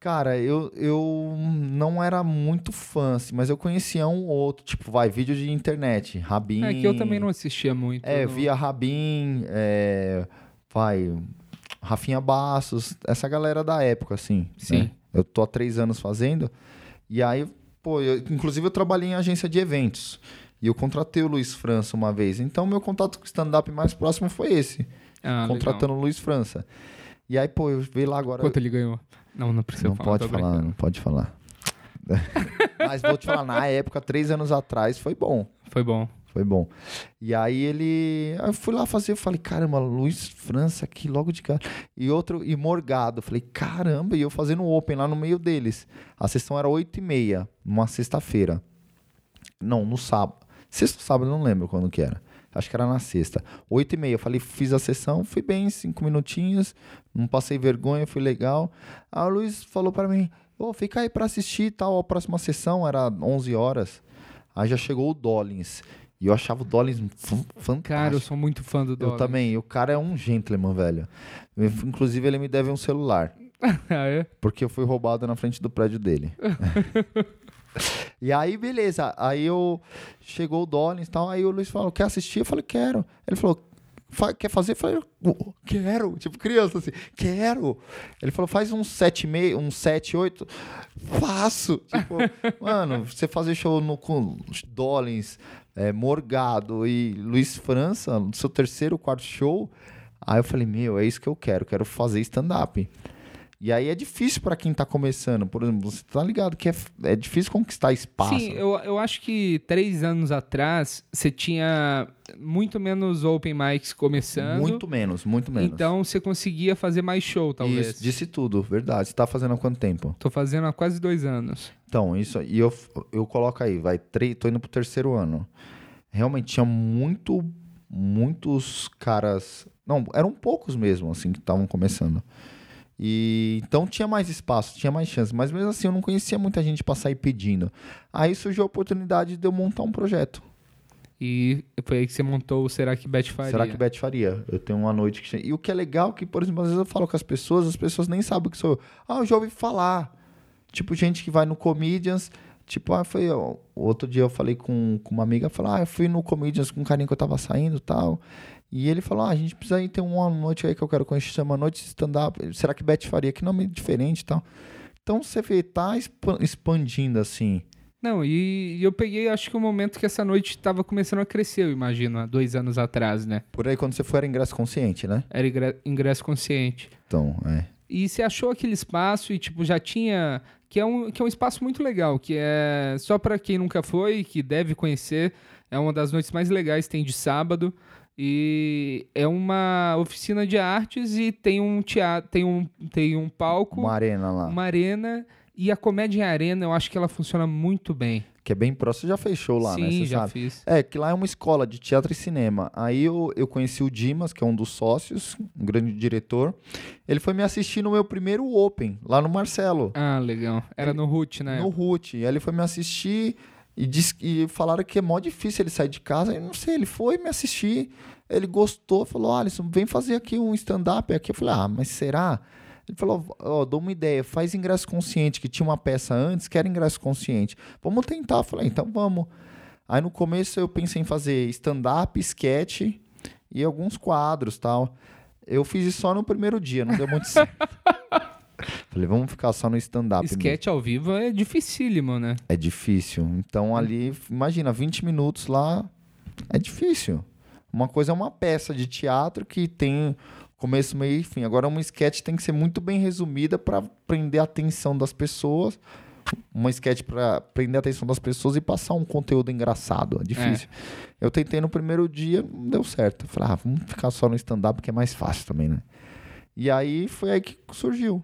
Cara, eu, eu não era muito fã, assim, mas eu conhecia um ou outro, tipo, vai, vídeo de internet, Rabin. É que eu também não assistia muito. É, não- via Rabin, é, vai, Rafinha Bastos, essa galera da época, assim. Sim. né? Eu tô há três anos fazendo. E aí, pô, eu- inclusive eu trabalhei em agência de eventos. E eu contratei o Luiz França uma vez. Então, meu contato com o stand-up mais próximo foi esse. Ah, contratando o Luiz França. E aí, pô, eu vi lá agora. Quanto ele ganhou? Não, não precisa não falar. pode falar, brincando. não pode falar. Mas vou te falar, na época, três anos atrás, foi bom. Foi bom. Foi bom. E aí ele. aí Eu fui lá fazer, eu falei, caramba, Luiz França aqui logo de cara. E outro, e Morgado. Falei, caramba, e eu fazendo o Open lá no meio deles. A sessão era 8 e meia, numa sexta-feira. Não, no sábado. Sexta sábado, eu não lembro quando que era. Acho que era na sexta. 8 e meia. Eu falei, fiz a sessão, fui bem, cinco minutinhos. Não passei vergonha, fui legal. O Luiz falou pra mim, ô, fica aí pra assistir e tal. A próxima sessão era 11 horas. Aí já chegou o Dollins. E eu achava o Dollins fantástico. Cara, eu sou muito fã do Eu Dollars. também. O cara é um gentleman, velho. Eu- Inclusive, ele me deve um celular. ah, é? Porque eu fui roubado na frente do prédio dele. e aí, beleza. Aí eu... Chegou o Dollins e tal. Aí o Luiz falou, quer assistir? Eu falei, quero. Ele falou, "Fa- quer fazer? Eu falei, "Oh, quero. Tipo, criança assim, quero. Ele falou, faz uns 7, meio, uns 7, 8. Faço. Tipo, mano, você fazer show no, com Dollins, é, Morgado e Luiz França, no seu terceiro, quarto show. Aí eu falei, meu, é isso que eu quero. Quero fazer stand-up. E aí é difícil pra quem tá começando. Por exemplo, você tá ligado que é, é difícil conquistar espaço. Sim, eu, eu acho que três anos atrás você tinha muito menos open mics começando. Muito menos, muito menos. Então você conseguia fazer mais show, talvez. Isso, disse tudo, verdade. Você tá fazendo há quanto tempo? Tô fazendo há quase dois anos. Então, isso e eu, eu coloco aí, vai, tre- tô indo pro terceiro ano. Realmente tinha muito, muitos caras. Não, eram poucos mesmo, assim, que estavam começando. E então tinha mais espaço, tinha mais chance. Mas mesmo assim, eu não conhecia muita gente pra sair pedindo. Aí surgiu a oportunidade de eu montar um projeto. E foi aí que você montou o Será que Beth faria? Será que Beth faria? Eu tenho uma noite que. E o que é legal é que, por exemplo, às vezes eu falo com as pessoas, as pessoas nem sabem o que sou eu. Ah, eu já ouvi falar. Tipo, gente que vai no Comedians. Tipo, ah, foi. ó, Outro dia eu falei com, com uma amiga, falou, ah, eu fui no Comedians com um carinha que eu tava saindo e tal. E ele falou, ah, a gente precisa ir ter uma noite aí que eu quero conhecer, chama Noite Stand-Up. Será que Beth faria? Que nome diferente e tal. Então você vê, tá expa- expandindo assim. Não, e, e eu peguei, acho que o momento que essa noite estava começando a crescer, eu imagino, há dois anos atrás, né? Por aí, quando você for, era ingresso consciente, né? Era ingre- ingresso consciente. Então, é. E você achou aquele espaço e, tipo, já tinha. Que é um, que é um espaço muito legal, que é só para quem nunca foi, que deve conhecer. É uma das noites mais legais, tem de sábado. E é uma oficina de artes e tem um teatro, tem um, tem um palco, Uma arena lá. uma arena. E a comédia em arena, eu acho que ela funciona muito bem. Que é bem próximo. Você já fez show lá, Sim, né? Você já sabe. fiz. É, que lá é uma escola de teatro e cinema. Aí eu, eu conheci o Dimas, que é um dos sócios, um grande diretor. Ele foi me assistir no meu primeiro Open, lá no Marcelo, Ah, legal. Era no Root, né? no RUT. Aí ele foi me assistir e, disse, e falaram que é mó difícil ele sair de casa. Eu não sei, ele foi me assistir, ele gostou, falou: Alisson, vem fazer aqui um stand-up aqui. Eu falei: ah, mas será? Ele falou: ó, dou uma ideia, faz ingresso consciente, que tinha uma peça antes, que era ingresso consciente. Vamos tentar. Eu falei: então vamos. Aí no começo eu pensei em fazer stand-up, sketch e alguns quadros tal. Eu fiz isso só no primeiro dia, não deu muito certo. Falei, vamos ficar só no stand-up. mesmo. Sketch ao vivo é dificílimo, né? É difícil. Então ali, imagina, 20 minutos lá é difícil. Uma coisa é uma peça de teatro que tem começo, meio e fim. Agora uma sketch tem que ser muito bem resumida para prender a atenção das pessoas. Uma sketch para prender a atenção das pessoas e passar um conteúdo engraçado. É difícil. Eu tentei no primeiro dia, não deu certo. Falei, ah, vamos ficar só no stand-up que é mais fácil também, né? E aí foi aí que surgiu.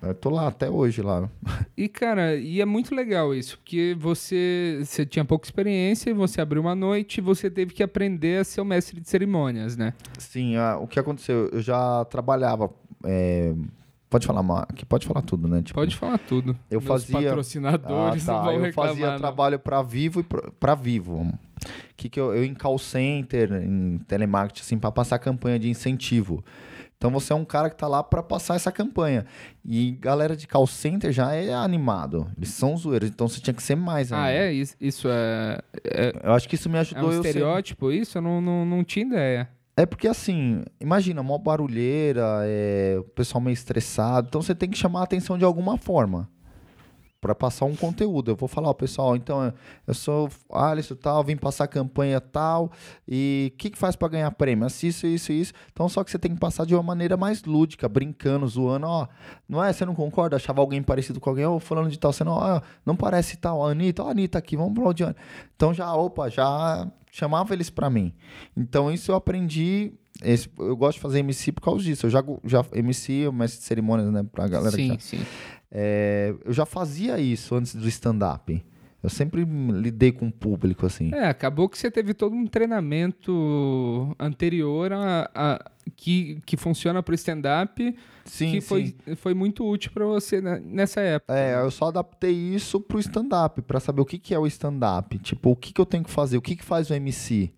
Eu tô lá até hoje lá. E, cara, e é muito legal isso, porque você, você tinha pouca experiência, você abriu uma noite e você teve que aprender a ser o mestre de cerimônias, né? Sim, ah, o que aconteceu? Eu já trabalhava. é, pode falar, que pode falar tudo, né? Tipo, Pode falar tudo. Eu Meus fazia- patrocinadores Ah, não tá. vão Eu reclamar. fazia não. trabalho para Vivo e para Vivo. Que que eu, eu em call center, em telemarketing, assim, para passar campanha de incentivo. Então você é um cara que tá lá para passar essa campanha. E galera de call center já é animado. Eles são zoeiros, então você tinha que ser mais. Ah, é? Isso, isso é, é, Eu acho que isso me é ajudou um eu ser- estereótipo? Isso? Eu não, não, não tinha ideia. É porque assim, imagina, mó barulheira, é, o pessoal meio estressado, então você tem que chamar a atenção de alguma forma Pra passar um conteúdo. Eu vou falar, ó, pessoal, então eu sou Alisson tal, vim passar campanha tal, e o que, que faz pra ganhar prêmio? Assista isso e isso. Então só que você tem que passar de uma maneira mais lúdica, brincando, zoando, ó, não é? Você não concorda? Achava alguém parecido com alguém, ó, falando de tal, você não, ó, não parece tal, a Anitta, ó, a Anitta aqui, vamos pro Anitta. Então já, opa, já chamava eles pra mim. Então isso eu aprendi. esse- eu gosto de fazer MC por causa disso. Eu já, já MC, o mestre de cerimônias, né? Pra galera que sim, já, sim. É, eu já fazia isso antes do stand-up. Eu sempre lidei com o público, assim. É, acabou que você teve todo um treinamento anterior a, a- que, que funciona pro stand-up, sim, que sim. foi, foi muito útil pra você nessa época. É, eu só adaptei isso pro stand-up, pra saber o que, que é o stand-up. Tipo, o que, que eu tenho que fazer, o que, que faz o MC.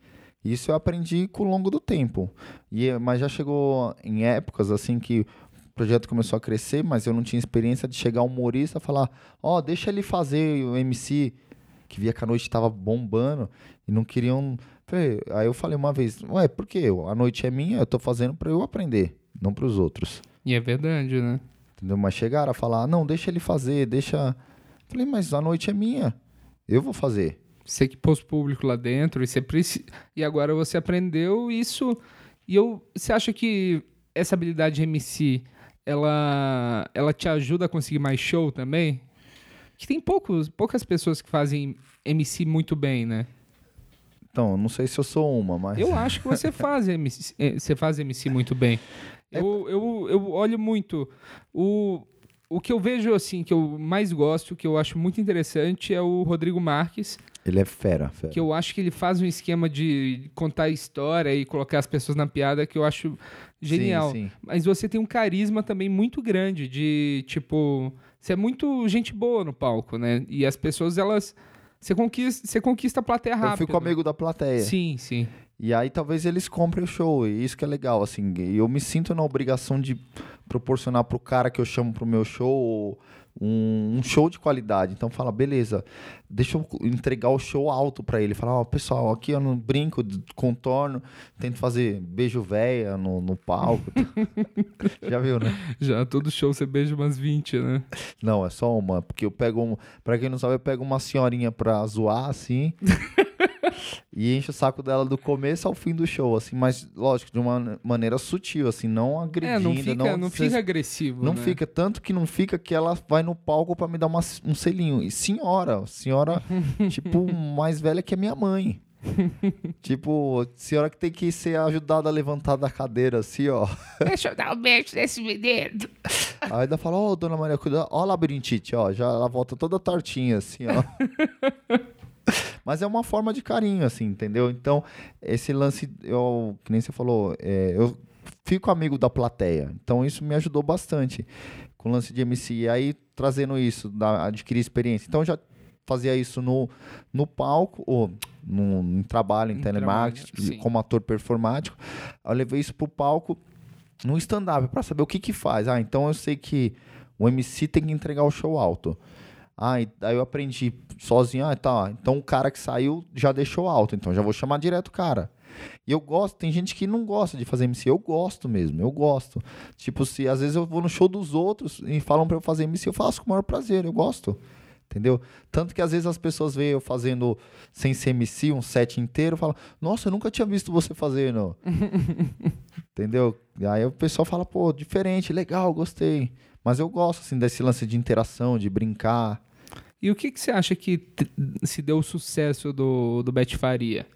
Isso eu aprendi com o longo do tempo. E, mas já chegou em épocas, assim, que o projeto começou a crescer, mas eu não tinha experiência de chegar um humorista e falar, ó, deixa ele fazer o MC, que via que a noite tava bombando, e não queriam... Aí eu falei uma vez, ué, por quê? A noite é minha, eu tô fazendo pra eu aprender, não pros outros. E é verdade, né? Entendeu? Mas chegaram a falar, não, deixa ele fazer, deixa. Falei, mas a noite é minha. Eu vou fazer. Você que pôs público lá dentro e você preci... e agora você aprendeu isso e eu você acha que essa habilidade de MC ela ela te ajuda a conseguir mais show também? Que tem poucos, poucas pessoas que fazem MC muito bem, né? Então, eu não sei se eu sou uma, mas. Eu acho que você faz MC, eh, você faz MC muito bem. É Eu, eu, eu olho muito. O, o que eu vejo, assim, que eu mais gosto, que eu acho muito interessante, é o Rodrigo Marques, Ele é fera, fera. que eu acho que ele faz um esquema de contar história e colocar as pessoas na piada que eu acho genial. Sim, sim. Mas você tem um carisma também muito grande de, tipo, você é muito gente boa no palco, né? E as pessoas, elas Você conquista, você conquista a plateia rápido. Eu fico amigo da plateia. Sim, sim. E aí talvez eles comprem o show, e isso que é legal, assim. E eu me sinto na obrigação de proporcionar pro cara que eu chamo pro meu show um, um show de qualidade. Então fala, beleza, deixa eu entregar o show alto para ele. Falar, ó, pessoal, aqui eu não brinco, contorno, tento fazer beijo véia no, no palco. Já viu, né? Já, todo show você beija umas 20, né? Não, é só uma, porque eu pego, um, pra quem não sabe, eu pego uma senhorinha pra zoar, assim... e enche o saco dela do começo ao fim do show, assim, mas lógico, de uma maneira sutil, assim, não agredindo. É, não fica, não, não fica agressivo. não né? fica, tanto que não fica que ela vai no palco pra me dar uma- um selinho. E senhora, senhora, tipo, mais velha que a minha mãe. tipo, senhora que tem que ser ajudada a levantar da cadeira, assim, ó. Deixa eu dar um beijo nesse menino. Aí ainda fala, ó, dona Maria, cuida, ó a labirintite, ó, já ela volta toda tortinha, assim, ó. Mas é uma forma de carinho, assim, entendeu? Então, esse lance, eu, que nem você falou, é, eu fico amigo da plateia. Então, isso me ajudou bastante com o lance de MC. E aí, trazendo isso, da, adquirir experiência. Então, eu já fazia isso no, no palco, ou no, no trabalho em telemarketing, trabalho, como ator performático. Eu levei isso pro palco no stand-up para saber o que que faz. Ah, então eu sei que o MC tem que entregar o show alto. Ah, daí eu aprendi sozinho. Ah, tá. Então o cara que saiu já deixou alto. Então já vou chamar direto o cara. E eu gosto, tem gente que não gosta de fazer MC. Eu gosto mesmo, eu gosto. Tipo, se às vezes eu vou no show dos outros e falam pra eu fazer MC, eu faço com o maior prazer, eu gosto. Entendeu? Tanto que às vezes as pessoas veem eu fazendo sem ser MC, um set inteiro, falam, nossa, eu nunca tinha visto você fazendo. Entendeu? E aí o pessoal fala, pô, diferente, legal, gostei. Mas eu gosto, assim, desse lance de interação, de brincar. E o que, que você acha que se deu o sucesso do, do Bete Faria?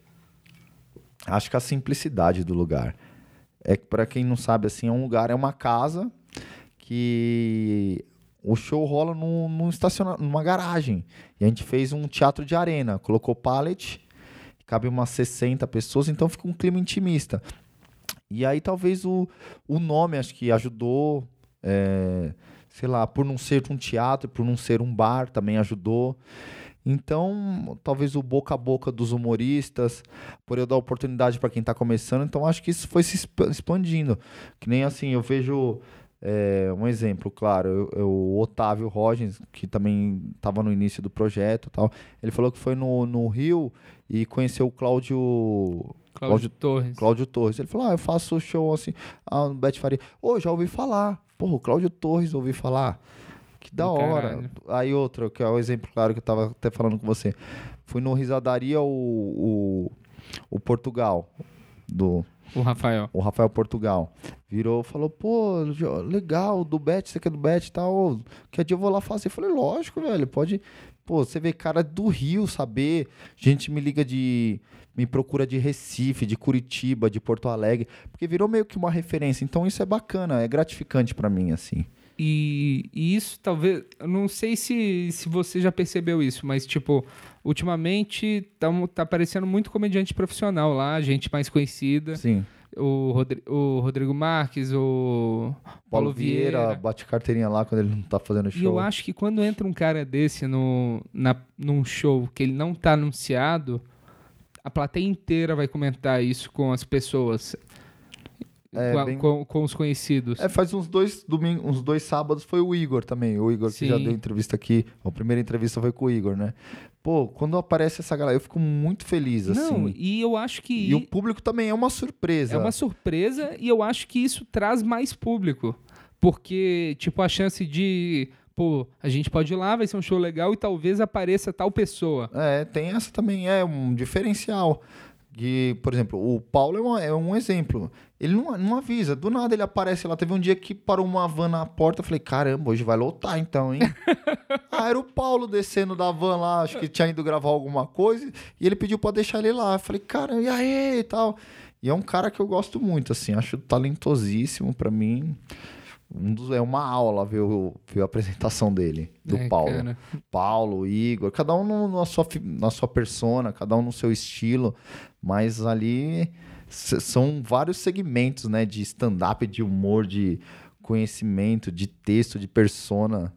Acho que a simplicidade do lugar. É que pra quem não sabe, assim, é um lugar, é uma casa que o show rola num, num estaciona, numa garagem. E a gente fez um teatro de arena, colocou pallet, cabe umas 60 pessoas, então fica um clima intimista. E aí talvez o, o nome, acho que ajudou, é, sei lá, por não ser um teatro, por não ser um bar, também ajudou. Então, talvez o boca a boca dos humoristas, por eu dar oportunidade para quem está começando, então acho que isso foi se expa- expandindo. Que nem assim, eu vejo é, um exemplo, claro, eu, eu- o Otávio Rogens, que também estava no início do projeto tal, ele falou que foi no, no Rio e conheceu o Cláudio Cláudio Torres. Cláudio Torres. Ele falou: Ah, eu faço show assim. Ah, no Bete Faria. Ô, já ouvi falar. Porra, o Cláudio Torres ouvi falar. Que da hora. caralho. Aí outro, que é o exemplo claro que eu tava até falando com você. Fui no Risadaria o, o, o Portugal. Do, O Rafael. o Rafael Portugal. Virou falou, pô, legal, do Bet, você quer do Bet e tal. Que dia eu vou lá fazer. Eu falei, lógico, velho, pode. Pô, você vê cara do Rio saber. Gente me liga de. Me procura de Recife, de Curitiba, de Porto Alegre. Porque virou meio que uma referência. Então isso é bacana, é gratificante pra mim, assim. E, e isso talvez. Eu não sei se, se você já percebeu isso, mas, tipo, ultimamente tá, mu- tá aparecendo muito comediante profissional lá, gente mais conhecida. Sim. O, Rodri- o Rodrigo Marques, o Paulo, Vieira, bate carteirinha lá quando ele não tá fazendo show. E eu acho que quando entra um cara desse no, na, num show que ele não tá anunciado, a plateia inteira vai comentar isso com as pessoas. É, com, a- bem- com- com os conhecidos. É, faz uns dois domingos, uns dois sábados foi o Igor também. O Igor que Sim. já deu entrevista aqui. A primeira entrevista foi com o Igor, né? Pô, quando aparece essa galera, eu fico muito feliz, Não, assim. e eu acho que E o público também é uma surpresa. é uma surpresa e eu acho que isso traz mais público. Porque, tipo, a chance de, pô, a gente pode ir lá, vai ser um show legal e talvez apareça tal pessoa. É, tem essa também, é um diferencial. Que, por exemplo, o Paulo é, uma- é um exemplo. Ele não, não avisa, do nada ele aparece lá. Teve um dia que parou uma van na porta. Eu falei, caramba, hoje vai lotar então, hein? ah, era o Paulo descendo da van lá, acho que tinha ido gravar alguma coisa. E ele pediu pra deixar ele lá. Eu falei, cara, e aí e tal. E é um cara que eu gosto muito, assim, acho talentosíssimo pra mim. Um dos, é uma aula ver, ver a apresentação dele, do É, Paulo. cara. Paulo, Igor, cada um no- na sua, na sua persona, cada um no seu estilo, mas ali são vários segmentos, né, de stand-up, de humor, de conhecimento, de texto, de persona.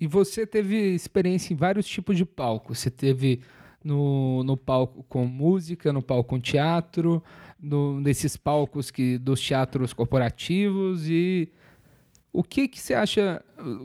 E você teve experiência em vários tipos de palco. Você teve no, no palco com música, no palco com teatro, no, nesses palcos que dos teatros corporativos e o que que você acha,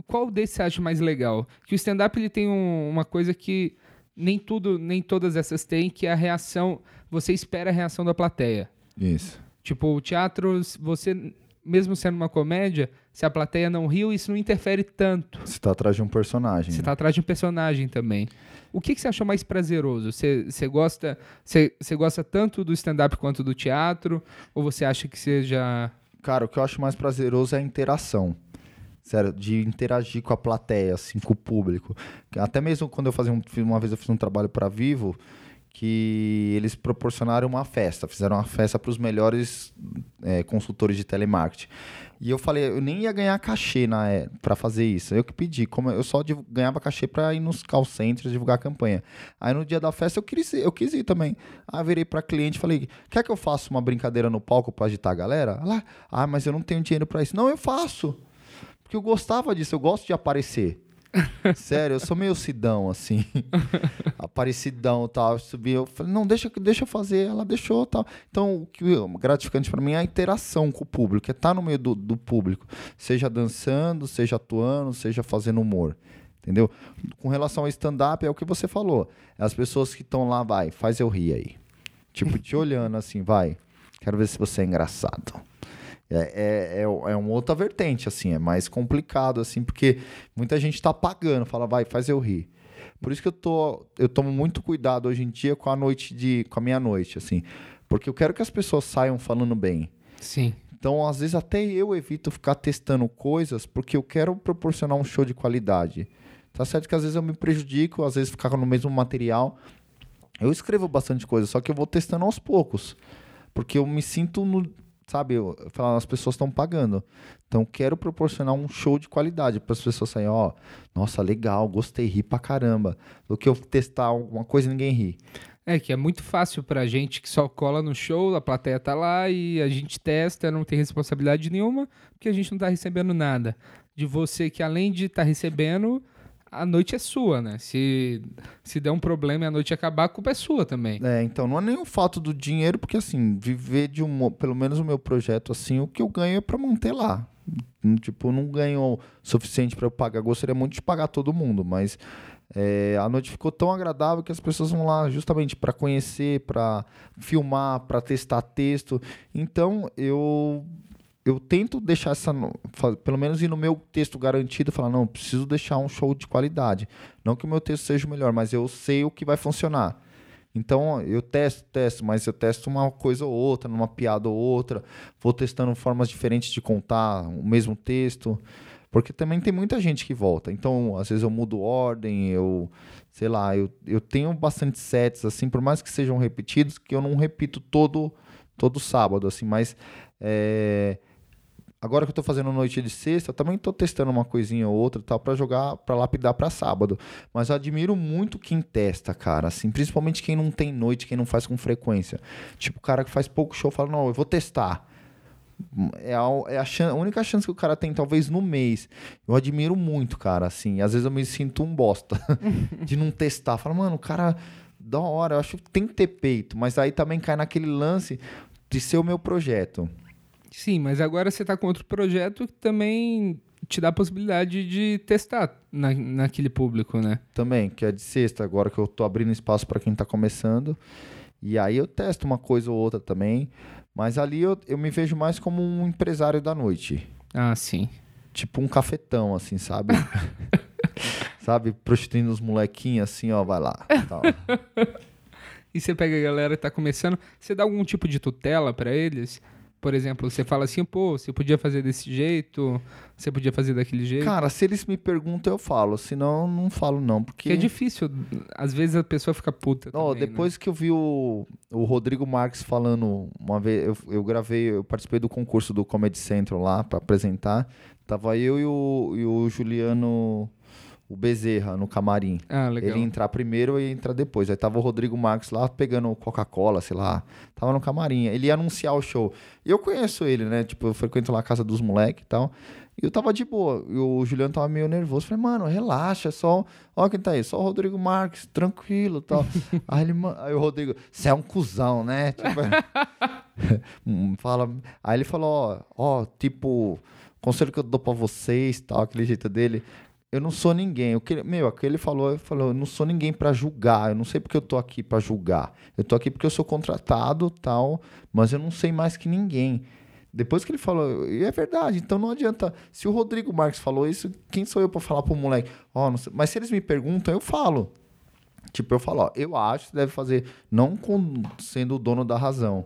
qual desses você acha mais legal? Que o stand-up ele tem um- uma coisa que nem tudo, nem todas essas têm, que é a reação, você espera a reação da plateia. Isso. Tipo, o teatro, você, mesmo sendo uma comédia, se a plateia não riu, isso não interfere tanto. Você tá atrás de um personagem. Você né? tá atrás de um personagem também. O que, que você achou mais prazeroso? Você, você gosta você, você gosta tanto do stand-up quanto do teatro? Ou você acha que seja... Cara, o que eu acho mais prazeroso é a interação. Sério, de interagir com a plateia, assim, com o público. Até mesmo quando eu fazia um, uma vez eu fiz um trabalho para Vivo, que eles proporcionaram uma festa, fizeram uma festa para os melhores é, consultores de telemarketing. E eu falei, eu nem ia ganhar cachê na para fazer isso. Eu que pedi, como eu só ganhava cachê para ir nos call centers divulgar a campanha. Aí no dia da festa eu quis ir, eu quis ir também. Aí virei para cliente e falei: "Quer que eu faça uma brincadeira no palco para agitar a galera?" Ela: "Ah, mas eu não tenho dinheiro para isso." "Não, eu faço." Porque eu gostava disso, eu gosto de aparecer. Sério, eu sou meio sidão, assim. Aparecidão e tal. Eu subi, eu falei, não, deixa, deixa eu fazer. Ela deixou tal. Então, o que gratificante pra mim é a interação com o público, é estar no meio do, do público. Seja dançando, seja atuando, seja fazendo humor. Entendeu? Com relação ao stand-up, é o que você falou. É as pessoas que estão lá, vai, faz eu rir aí. Tipo, te olhando assim, vai. Quero ver se você é engraçado. É, é, é, é uma outra vertente, assim, é mais complicado, assim, porque muita gente tá pagando, fala, vai, faz eu rir. Por isso que eu tô, eu tomo muito cuidado hoje em dia com a noite de, com a meia noite, assim, porque eu quero que as pessoas saiam falando bem. Sim. Então, às vezes até eu evito ficar testando coisas, porque eu quero proporcionar um show de qualidade. Tá certo que às vezes eu me prejudico, às vezes ficar no mesmo material. Eu escrevo bastante coisa, só que eu vou testando aos poucos. Porque eu me sinto no. Sabe, eu, eu falo, as pessoas estão pagando. Então, quero proporcionar um show de qualidade para as pessoas saírem, ó, nossa, legal, gostei, ri pra caramba. Do que eu testar alguma coisa e ninguém ri. É que é muito fácil pra gente que só cola no show, a plateia tá lá e a gente testa, não tem responsabilidade nenhuma, porque a gente não tá recebendo nada. De você que além de estar recebendo, a noite é sua, né? Se, se der um problema e a noite acabar, a culpa é sua também. É, então não é o fato do dinheiro, porque assim, viver de um, pelo menos o meu projeto assim, o que eu ganho é para manter lá. Tipo, não ganho o suficiente para eu pagar. Gostaria muito de pagar todo mundo, mas é, a noite ficou tão agradável que as pessoas vão lá justamente para conhecer, para filmar, para testar texto. Então eu eu tento deixar essa, pelo menos ir no meu texto garantido, falar não, preciso deixar um show de qualidade. Não que o meu texto seja o melhor, mas eu sei o que vai funcionar. Então eu testo, testo, mas eu testo uma coisa ou outra, numa piada ou outra, vou testando formas diferentes de contar o mesmo texto, porque também tem muita gente que volta. Então, às vezes eu mudo ordem, eu sei lá, eu, eu tenho bastante sets assim, por mais que sejam repetidos, que eu não repito todo todo sábado assim, mas é, Agora que eu tô fazendo noite de sexta, também tô testando uma coisinha ou outra, tal, para jogar, para lapidar para sábado. Mas eu admiro muito quem testa, cara, assim, principalmente quem não tem noite, quem não faz com frequência. Tipo, o cara que faz pouco show fala: "Não, eu vou testar". É a, é a, chan- a única chance que o cara tem, talvez, no mês. Eu admiro muito, cara, assim. Às vezes eu me sinto um bosta de não testar. Fala, mano, o cara, da hora, eu acho que tem que ter peito. Mas aí também cai naquele lance de ser o meu projeto. Sim, mas agora você tá com outro projeto que também te dá a possibilidade de testar na, naquele público, né? também, que é de sexta, agora que eu tô abrindo espaço para quem tá começando. E aí eu testo uma coisa ou outra também. Mas ali eu, eu me vejo mais como um empresário da noite. Ah, sim. Tipo um cafetão, assim, sabe? sabe? Prostituindo os molequinhos assim, ó, vai lá. tal. E você pega a galera que tá começando, você dá algum tipo de tutela pra eles? Por exemplo, você fala assim, pô, você podia fazer desse jeito, você podia fazer daquele jeito. Cara, se eles me perguntam, eu falo. Senão, não falo, não. Porque. que é difícil, às vezes a pessoa fica puta também, né? depois que eu vi o, o Rodrigo Marques falando uma vez, eu, eu gravei, eu participei do concurso do Comedy Central lá pra apresentar. Tava eu e o, e o Juliano, o Bezerra no camarim. Ah, legal. Ele entrar primeiro e entrar depois. Aí tava o Rodrigo Marques lá pegando Coca-Cola, sei lá. Tava no camarim. Ele ia anunciar o show. E eu conheço ele, né? Tipo, eu frequento lá a casa dos moleques e tal. E eu tava de boa. E o Juliano tava meio nervoso. Falei, mano, relaxa, só. Ó, quem tá aí? Só o Rodrigo Marques, tranquilo tal. aí, ele, aí o Rodrigo, você é um cuzão, né? Tipo, Hum, fala. Aí ele falou, ó, ó, tipo, conselho que eu dou pra vocês, tal, aquele jeito dele. Eu não sou ninguém. O que, meu, o que ele falou, ele falou, eu não sou ninguém pra julgar. Eu não sei porque eu tô aqui pra julgar. Eu tô aqui porque eu sou contratado, tal, mas eu não sei mais que ninguém. Depois que ele falou, e é verdade, então não adianta. Se o Rodrigo Marques falou isso, quem sou eu pra falar pro moleque? Ó, sei- mas se eles me perguntam, eu falo. Tipo, eu falo, ó, eu acho que deve fazer, não com, sendo o dono da razão.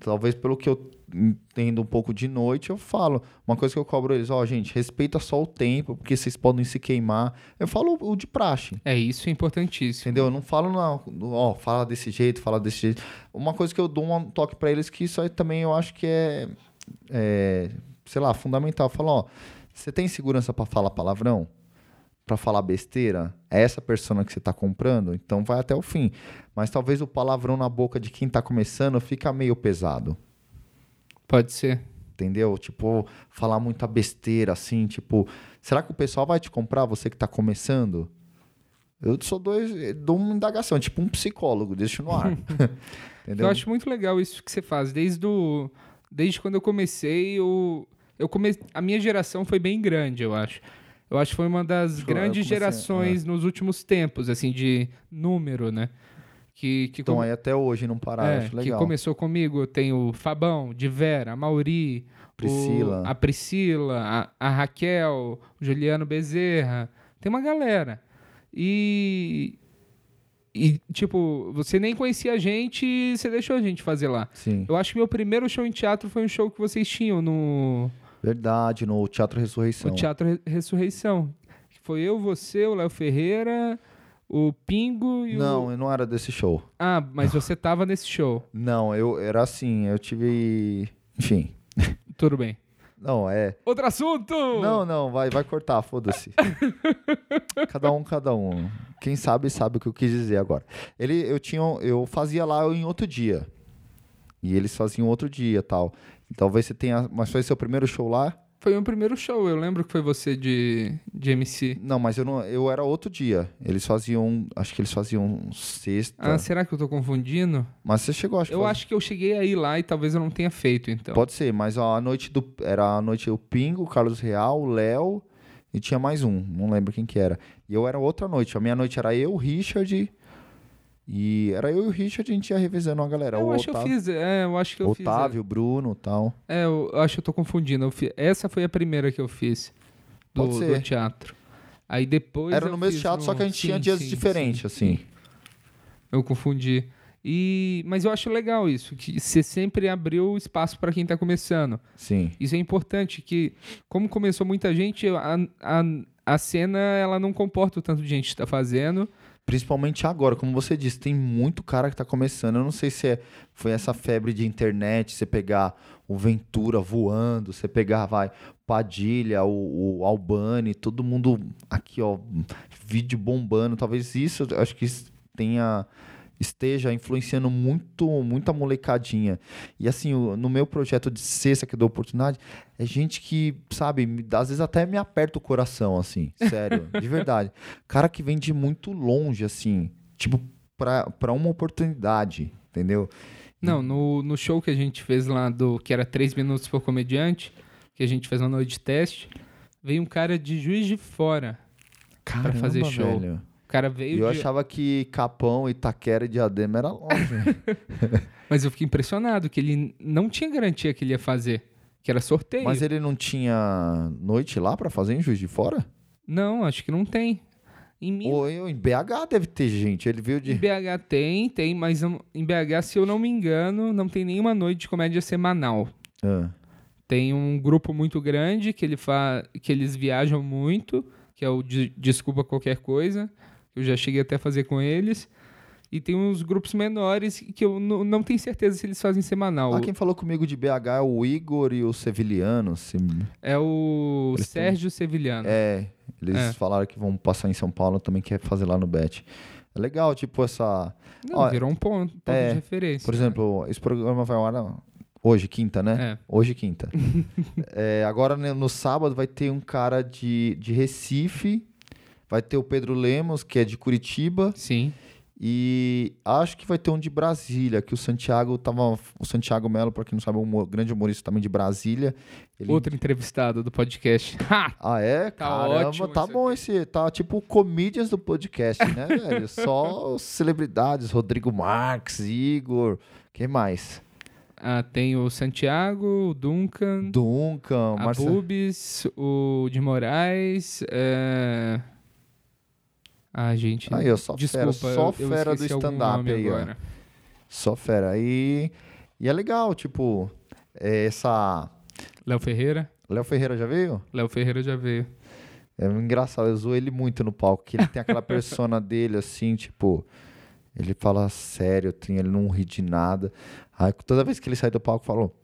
Talvez pelo que eu entendo um pouco de noite, eu falo. Uma coisa que eu cobro eles, ó, gente, respeita só o tempo, porque vocês podem se queimar. Eu falo o de praxe. É, isso é importantíssimo. Entendeu? Eu não falo, não, ó, fala desse jeito, fala desse jeito. Uma coisa que eu dou um toque pra eles que isso aí também eu acho que é, é, sei lá, fundamental. Eu falo, ó, você tem segurança pra falar palavrão? Pra falar besteira? É essa persona que você tá comprando? Então vai até o fim. Mas talvez o palavrão na boca de quem tá começando fica meio pesado. Pode ser. Entendeu? Tipo, falar muita besteira assim, tipo, será que o pessoal vai te comprar, você que tá começando? Eu sou dois, dou uma indagação, tipo um psicólogo, deixo no ar. Entendeu? Eu acho muito legal isso que você faz. Desde, o, desde quando eu comecei, eu, eu come, a minha geração foi bem grande, eu acho. Eu acho que foi uma das eu grandes comecei- gerações nos últimos tempos, assim, de número, né? Que, que, Então come- aí até hoje não pararam, é, acho que legal. começou comigo. Tem o Fabão, de Vera, a Mauri, o- Priscila. a Priscila, a, a Raquel, o Juliano Bezerra. Tem uma galera. E. E, tipo, você nem conhecia a gente e você deixou a gente fazer lá. Sim, Eu acho que meu primeiro show em teatro foi um show que vocês tinham no, verdade, no Teatro Ressurreição. no Teatro Re- Ressurreição. Foi eu, você, o Léo Ferreira, o Pingo e o. Não, eu não era desse show. Ah, mas você tava nesse show. Não, eu era assim, eu tive. Enfim. Tudo bem. Não, é. Outro assunto! Não, não, vai, vai cortar, foda-se. cada um, cada um. Quem sabe, sabe o que eu quis dizer agora. Ele, eu tinha, eu fazia lá em outro dia. E eles faziam outro dia tal. Talvez você tenha. Mas foi seu primeiro show lá? Foi o primeiro show, eu lembro que foi você de, de MC. Não, mas eu não. Eu era outro dia. Eles faziam. Acho que eles faziam sexta. Ah, será que eu tô confundindo? Mas você chegou, acho que Eu faz- acho que eu cheguei aí lá e talvez eu não tenha feito, então. Pode ser, mas ó, a noite do. Era a noite o Pingo, o Carlos Real, o Léo e tinha mais um, não lembro quem que era. E eu era outra noite. A minha noite era eu, o Richard. E era eu e o Richard, a gente ia revezando a galera. eu o acho que eu Otávio, fiz, é, eu acho que eu fiz. Otávio, Bruno tal. É, eu acho que eu tô confundindo. eu essa foi a primeira que eu fiz do, Pode ser. do teatro. Aí depois. Era no mesmo teatro, só que a gente sim, tinha dias sim, diferentes, sim, assim. sim. Eu confundi. E, mas eu acho legal isso, que você sempre abriu espaço para quem tá começando. Sim. Isso é importante, que como começou muita gente, a, a, a cena ela não comporta o tanto de gente que tá fazendo. Principalmente agora, como você disse, tem muito cara que tá começando. Eu não sei se é- foi essa febre de internet, você pegar o Ventura voando, você pegar, vai, Padilha, o, o Albani, todo mundo aqui, ó, vídeo bombando. Talvez isso, acho que tenha esteja influenciando muito, muita molecadinha. E assim, no meu projeto de sexta que eu dou oportunidade, é gente que, sabe, às vezes até me aperta o coração, assim, sério, de verdade. Cara que vem de muito longe, assim, tipo, pra, pra uma oportunidade, entendeu? Não, no, no show que a gente fez lá do que era 3 minutos por comediante, que a gente fez uma noite de teste, veio um cara de Juiz de Fora. Caramba, fazer show. velho. O cara E veio eu de... achava que Capão, Itaquera e Diadema era longe. Mas eu fiquei impressionado que ele não tinha garantia que ele ia fazer, que era sorteio. Mas ele não tinha noite lá pra fazer em Juiz de Fora? Não, acho que não tem. Em Minas Ou em BH deve ter gente. Ele veio Em de. BH tem, tem, mas em BH, se eu não me engano, não tem nenhuma noite de comédia semanal. Ah, Tem um grupo muito grande que, ele fa... que eles viajam muito, que é o De- Desculpa Qualquer Coisa, eu já cheguei até a fazer com eles. E tem uns grupos menores que eu não tenho certeza se eles fazem semanal. Ah, quem falou comigo de BH é o Igor e o Seviliano. se- É o Eles Sérgio Seviliano. É, eles É. falaram que vão passar em São Paulo, também quer fazer lá no Bet. É legal, tipo, essa. Não, Ó, virou um ponto, ponto é, de referência. Por exemplo, esse programa vai ao ar hoje, quinta, né? É. Hoje, quinta. É, agora, né, no sábado, vai ter um cara de, de Recife, vai ter o Pedro Lemos, que é de Curitiba, Sim. e acho que vai ter um de Brasília, que o Santiago tava. O Santiago Melo, pra quem não sabe, é um grande humorista também de Brasília. Ele- Outro entrevistado do podcast. Ah, é? Tá Caramba, ótimo tá bom esse. Tá tipo comedians do podcast, né, velho? Só celebridades, Rodrigo Marques, Igor. Quem mais? Ah, tem o Santiago, o Duncan, Duncan, a Marcelo. Bubis, o de Moraes. É... Ah, gente. Aí, ó, só desculpa, fera, só eu- eu fera do esqueci algum stand-up aí, ó. agora. Só fera. E, e é legal, tipo, é essa. Léo Ferreira. Léo Ferreira já veio? Léo Ferreira já veio. É engraçado, eu zoo ele muito no palco, que ele tem aquela persona dele, assim, tipo, ele fala sério, tem, ele não ri de nada. Aí toda vez que ele sai do palco, falou,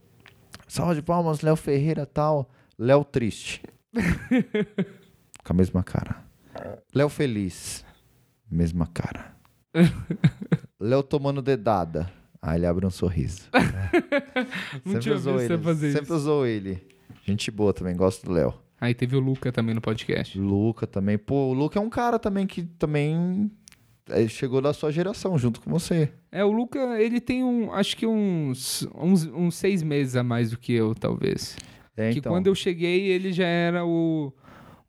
salva de palmas, Léo Ferreira tal, Léo triste. Com a mesma cara. Léo feliz, mesma cara. Léo tomando dedada. Aí ele abre um sorriso. Não sempre tinha usou visto você ele. fazer sempre isso. usou ele. Gente boa também, gosto do Léo. Aí teve o Luca também no podcast. Luca também. Pô, o Luca é um cara também que também é, chegou da sua geração junto com você. É, o Luca, ele tem um, acho que uns, uns, uns seis meses a mais do que eu, talvez. É, que então, quando eu cheguei, ele já era o.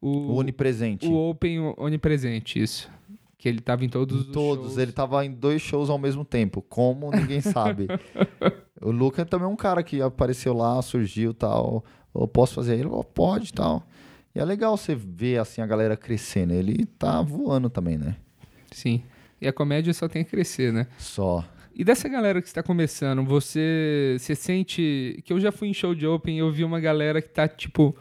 O, o onipresente. o Open onipresente, isso. Que ele tava em todos Em os todos. shows. Ele tava em dois shows ao mesmo tempo. Como ninguém sabe. o Luca também é um cara que apareceu lá, surgiu tal. Eu posso fazer ele? Oh, pode tal. E é legal você ver assim a galera crescendo. Ele tá voando também, né? Sim. E a comédia só tem a crescer, né? Só. E dessa galera que está começando, você, você sente. Que eu já fui em show de Open e eu vi uma galera que tá, tipo,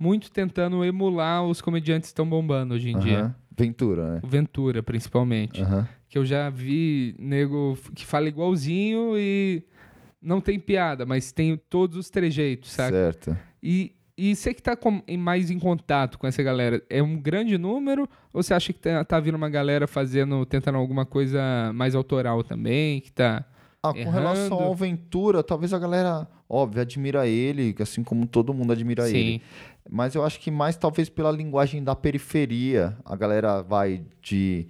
muito tentando emular os comediantes que estão bombando hoje em dia. Ventura, né? O Ventura, principalmente. Que eu já vi nego que fala igualzinho e não tem piada, mas tem todos os trejeitos, sabe? Certo. E, e você que tá em- mais em contato com essa galera, é um grande número? Ou você acha que tá, tá vindo uma galera fazendo, tentando alguma coisa mais autoral também, que tá... Ah, com errando. relação ao Ventura, talvez a galera, óbvio, admira ele, assim como todo mundo admira ele. Mas eu acho que mais talvez pela linguagem da periferia, a galera vai de,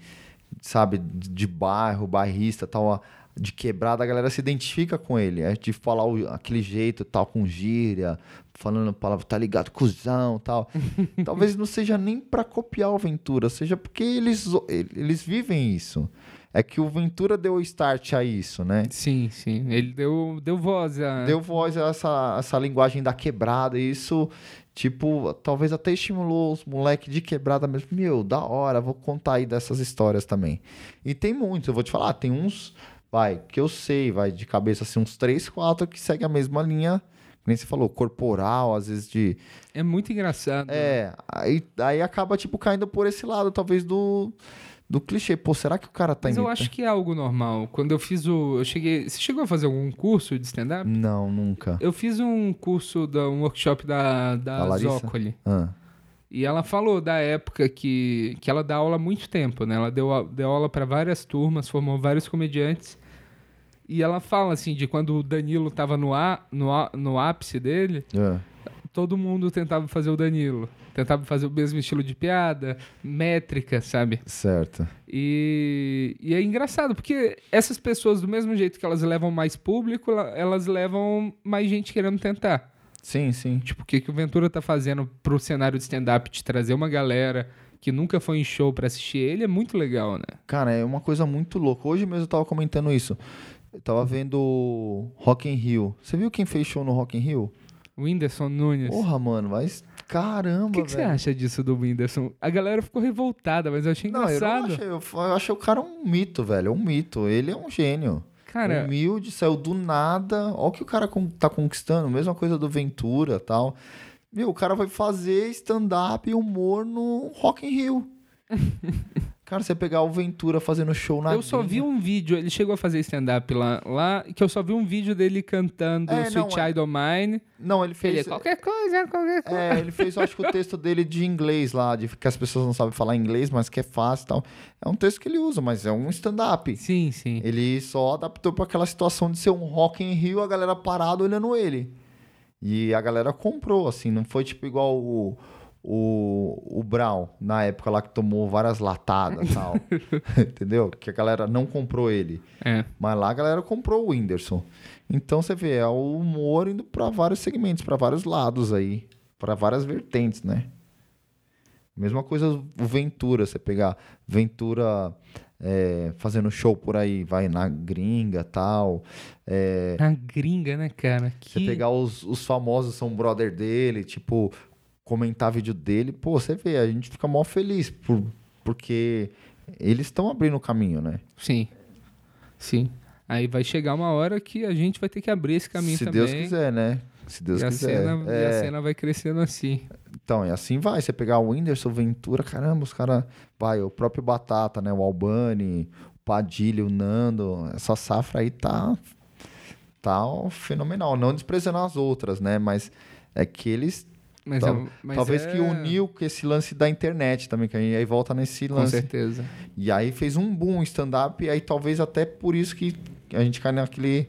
sabe, de bairro, bairrista, tal, de quebrada, a galera se identifica com ele, é de falar o- aquele jeito, tal, com gíria, falando palavra, tá ligado, cuzão, tal. talvez não seja nem pra copiar o Ventura, seja porque eles, eles vivem isso. É que o Ventura deu start a isso, né? sim, sim. Ele deu, deu voz a... deu voz a essa, essa linguagem da quebrada e isso, tipo, talvez até estimulou os moleques de quebrada mesmo. Meu, da hora, vou contar aí dessas histórias também. E tem muitos, eu vou te falar, tem uns, vai, que eu sei, vai, de cabeça assim, uns três, quatro que seguem a mesma linha, nem você falou, corporal, às vezes de... É muito engraçado. É, aí, aí acaba, tipo, caindo por esse lado, talvez do... Do clichê, pô, será que o cara tá Mas eu imitando? acho que é algo normal. Quando eu fiz o... Eu cheguei... Você chegou a fazer algum curso de stand-up? Não, nunca. Eu fiz um curso, da, um workshop da, da? Zócoli. Ah, E ela falou da época que, que ela dá aula há muito tempo, né? Ela deu, a- deu aula para várias turmas, formou vários comediantes. E ela fala, assim, de quando o Danilo tava no, á- no, á- no ápice dele, ah. todo mundo tentava fazer o Danilo. Tentava fazer o mesmo estilo de piada, métrica, sabe? certo. E, e é engraçado, porque essas pessoas, do mesmo jeito que elas levam mais público, ela- elas levam mais gente querendo tentar. Sim, sim. Tipo, o que, que o Ventura tá fazendo pro cenário de stand-up de trazer uma galera que nunca foi em show pra assistir ele é muito legal, né? Cara, é uma coisa muito louca. Hoje mesmo eu tava comentando isso. Eu tava vendo Rock in Rio. Você viu quem fez show no Rock in Rio? O Whindersson Nunes. Porra, mano, mas caramba, o que, que você acha disso do Whindersson? A galera ficou revoltada, mas eu achei Não, eu não engraçado. achei, eu, eu achei o cara um mito, velho, é um mito. Ele é um gênio. Cara, Humilde, saiu do nada. Olha o que o cara tá conquistando. Mesma coisa do Ventura tal. Meu, o cara vai fazer stand-up e humor no Rock in Rio. Cara, você pegar o Ventura fazendo show na eu só vi um vídeo, ele chegou a fazer stand-up lá, lá, que eu só vi um vídeo dele cantando É, Sweet não, é- Child of Mine. Não, ele Ele fez. é qualquer coisa, qualquer coisa. É, ele fez, acho que o texto dele de inglês lá, de que as pessoas não sabem falar inglês, mas que é fácil e tal. É um texto que ele usa, mas é um stand-up. Sim, sim. Ele só adaptou para aquela situação de ser um Rock in Rio, a galera parada olhando ele. E a galera comprou, assim, não foi tipo igual o, o, o Brown, na época lá que tomou várias latadas e tal. Entendeu? Que a galera não comprou ele. É. Mas lá a galera comprou o Whindersson. Então você vê, é o humor indo para vários segmentos, para vários lados aí, para várias vertentes, né? Mesma coisa o Ventura, você pegar Ventura é, fazendo show por aí, vai na gringa tal. É, A gringa, né, cara? Que... você pegar os, os famosos são brother dele, tipo, comentar vídeo dele, pô, você vê, a gente fica mó feliz por, porque eles estão abrindo o caminho, né? Sim. Sim. Aí vai chegar uma hora que a gente vai ter que abrir esse caminho Se também. Deus quiser, né? Se Deus e, a quiser. cena, e a É. cena vai crescendo assim. Então, e assim vai. Você pegar o Whindersson, Ventura, caramba, os caras. Vai, o próprio Batata, né? O Albani, o Padilha, o Nando. Essa safra aí tá. Tá fenomenal. Não desprezando as outras, né? Mas é que eles. Mas Tal- é- mas talvez é- que uniu com esse lance da internet também, que aí volta nesse Com lance. certeza. E aí fez um boom stand-up, e aí talvez até por isso que a gente cai naquele.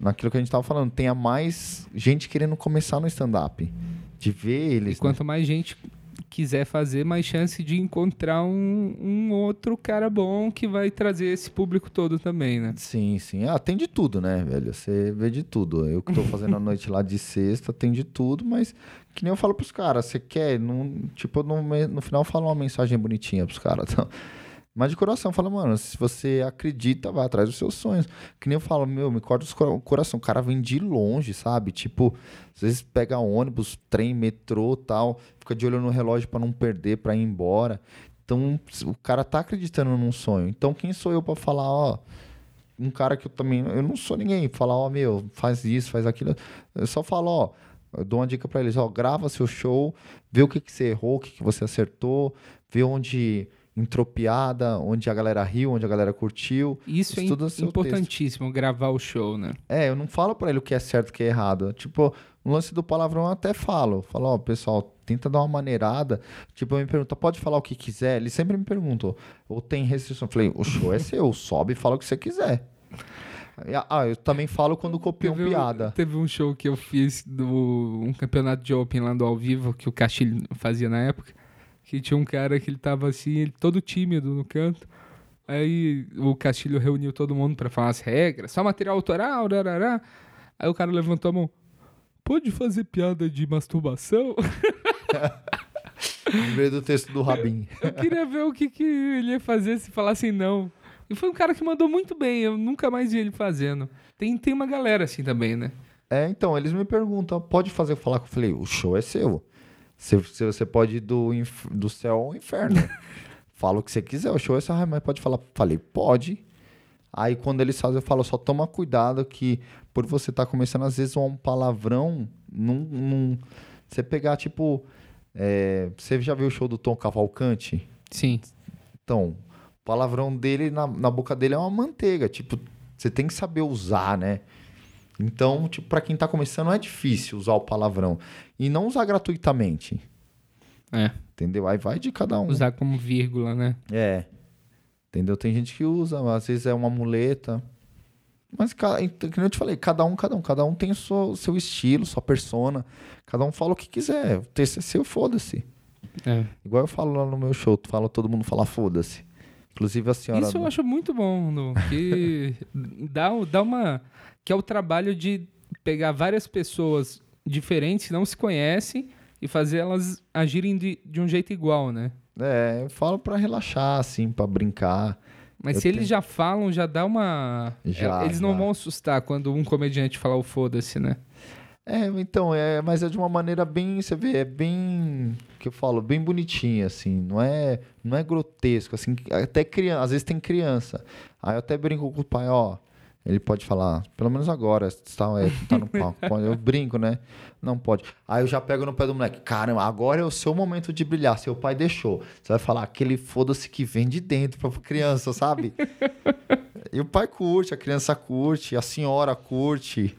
Naquilo que a gente tava falando, tenha mais gente querendo começar no stand-up. De ver eles. E né? quanto mais gente quiser fazer, mais chance de encontrar um, um outro cara bom que vai trazer esse público todo também, né? Sim, sim. Ah, tem de tudo, né, velho? Você vê de tudo. Eu que tô fazendo a noite lá de sexta, tem de tudo, mas que nem eu falo pros caras, você quer, não, tipo, no, no final eu falo uma mensagem bonitinha pros caras. Então, mas de coração, fala, mano, se você acredita, vai atrás dos seus sonhos. Que nem eu falo, meu, me corta o coração. O cara vem de longe, sabe? Tipo, às vezes pega ônibus, trem, metrô tal, fica de olho no relógio pra não perder, pra ir embora. Então, o cara tá acreditando num sonho. Então, quem sou eu pra falar, ó, um cara que eu também. Eu não sou ninguém. Falar, ó, meu, faz isso, faz aquilo. Eu só falo, ó. Eu dou uma dica pra eles, ó, grava seu show, vê o que, que você errou, o que, que você acertou, vê onde entrou piada, onde a galera riu, onde a galera curtiu. Isso é importantíssimo, gravar o show, né? É, eu não falo pra ele o que é certo e o que é errado. Tipo, no lance do palavrão eu até falo. Falo, ó, pessoal, tenta dar uma maneirada. Tipo, me pergunta, pode falar o que quiser? Ele sempre me perguntam, ou tem restrição? Eu falei, o show é seu, sobe e fala o que você quiser. Ah, eu também falo quando copiam Teve um- piada. Teve um show que eu fiz do um campeonato de Open lá do ao vivo que o Castilho fazia na época. Que tinha um cara que ele tava assim, ele todo tímido no canto. Aí o Castilho reuniu todo mundo pra falar as regras, só material autoral, rarará. Aí o cara levantou a mão. Pode fazer piada de masturbação? Lembrei do texto do Rabin. Eu queria ver o que, que ele ia fazer se falassem não. E foi um cara que mandou muito bem, eu nunca mais vi ele fazendo. Tem, tem uma galera assim também, né? É, então, eles me perguntam, pode fazer falar que eu falei, o show é seu. Você, você- pode ir do, inf- do céu ao inferno. Fala o que você quiser, o show é ah, mas pode falar. Falei, pode. Aí quando eles fazem, eu falo, só toma cuidado que por você estar começando, às vezes, um palavrão, não, não- você pegar, tipo. é, você já viu o show do Tom Cavalcante? Sim. Então, o palavrão dele na, na boca dele é uma manteiga. Tipo, você tem que saber usar, né? Então, tipo, pra quem tá começando, é difícil usar o palavrão. E não usar gratuitamente. É. Entendeu? Aí vai de cada um. Usar como vírgula, né? É. Entendeu? Tem gente que usa, às vezes é uma muleta. Mas, então, que eu te falei, cada um, cada um. Cada um tem o seu, seu estilo, sua persona. Cada um fala o que quiser. O texto é seu, foda-se. É. Igual eu falo lá no meu show, tu fala, todo mundo fala foda-se. Inclusive a senhora. Isso eu acho muito bom, Nu, que dá, dá uma. Que é o trabalho de pegar várias pessoas diferentes não se conhecem e fazer elas agirem de, de um jeito igual, né? É, eu falo pra relaxar, assim, pra brincar. Mas Eu se eles tenho- já falam, já dá uma. Já, eles não já. vão assustar quando um comediante falar o foda-se, né? É, então, é, mas é de uma maneira bem, você vê, é bem, que eu falo, bem bonitinha, assim, não é, não é grotesco, assim, até criança, às vezes tem criança. Aí eu até brinco com o pai, ó, Ele pode falar, pelo menos agora, está é, tá no palco. Eu brinco, né? Não pode. Aí eu já pego no pé do moleque. Caramba, agora é o seu momento de brilhar. Seu pai deixou. Você vai falar aquele foda-se que vem de dentro pra criança, sabe? e o pai curte, a criança curte, a senhora curte.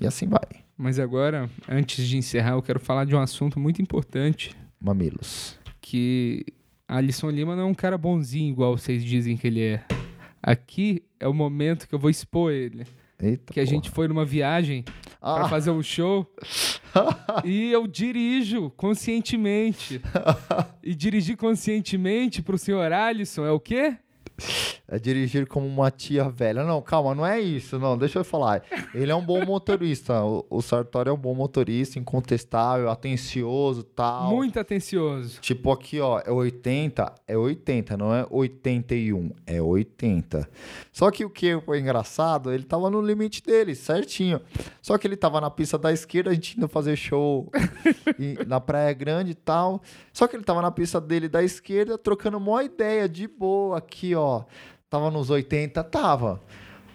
E assim vai. Mas agora, antes de encerrar, eu quero falar de um assunto muito importante, Mamilos. que Alisson Lima não é um cara bonzinho igual vocês dizem que ele é. Aqui é o momento que eu vou expor ele. Eita. Que a gente foi numa viagem pra Ah. fazer um show e eu dirijo conscientemente. E dirigir conscientemente pro senhor Alisson é o quê? É dirigir como uma tia velha. Não, calma, não é isso. Não, deixa eu falar. Ele é um bom motorista. O, o Sartori é um bom motorista, incontestável, atencioso tal. Muito atencioso. Tipo aqui, ó, é 80, é 80, não é 81, é 80. Só que o que foi engraçado, ele tava no limite dele, certinho. Só que ele tava na pista da esquerda, a gente indo fazer show em- na Praia Grande e tal. Só que ele tava na pista dele da esquerda, trocando uma ideia de boa aqui, ó. Tava nos 80, tava.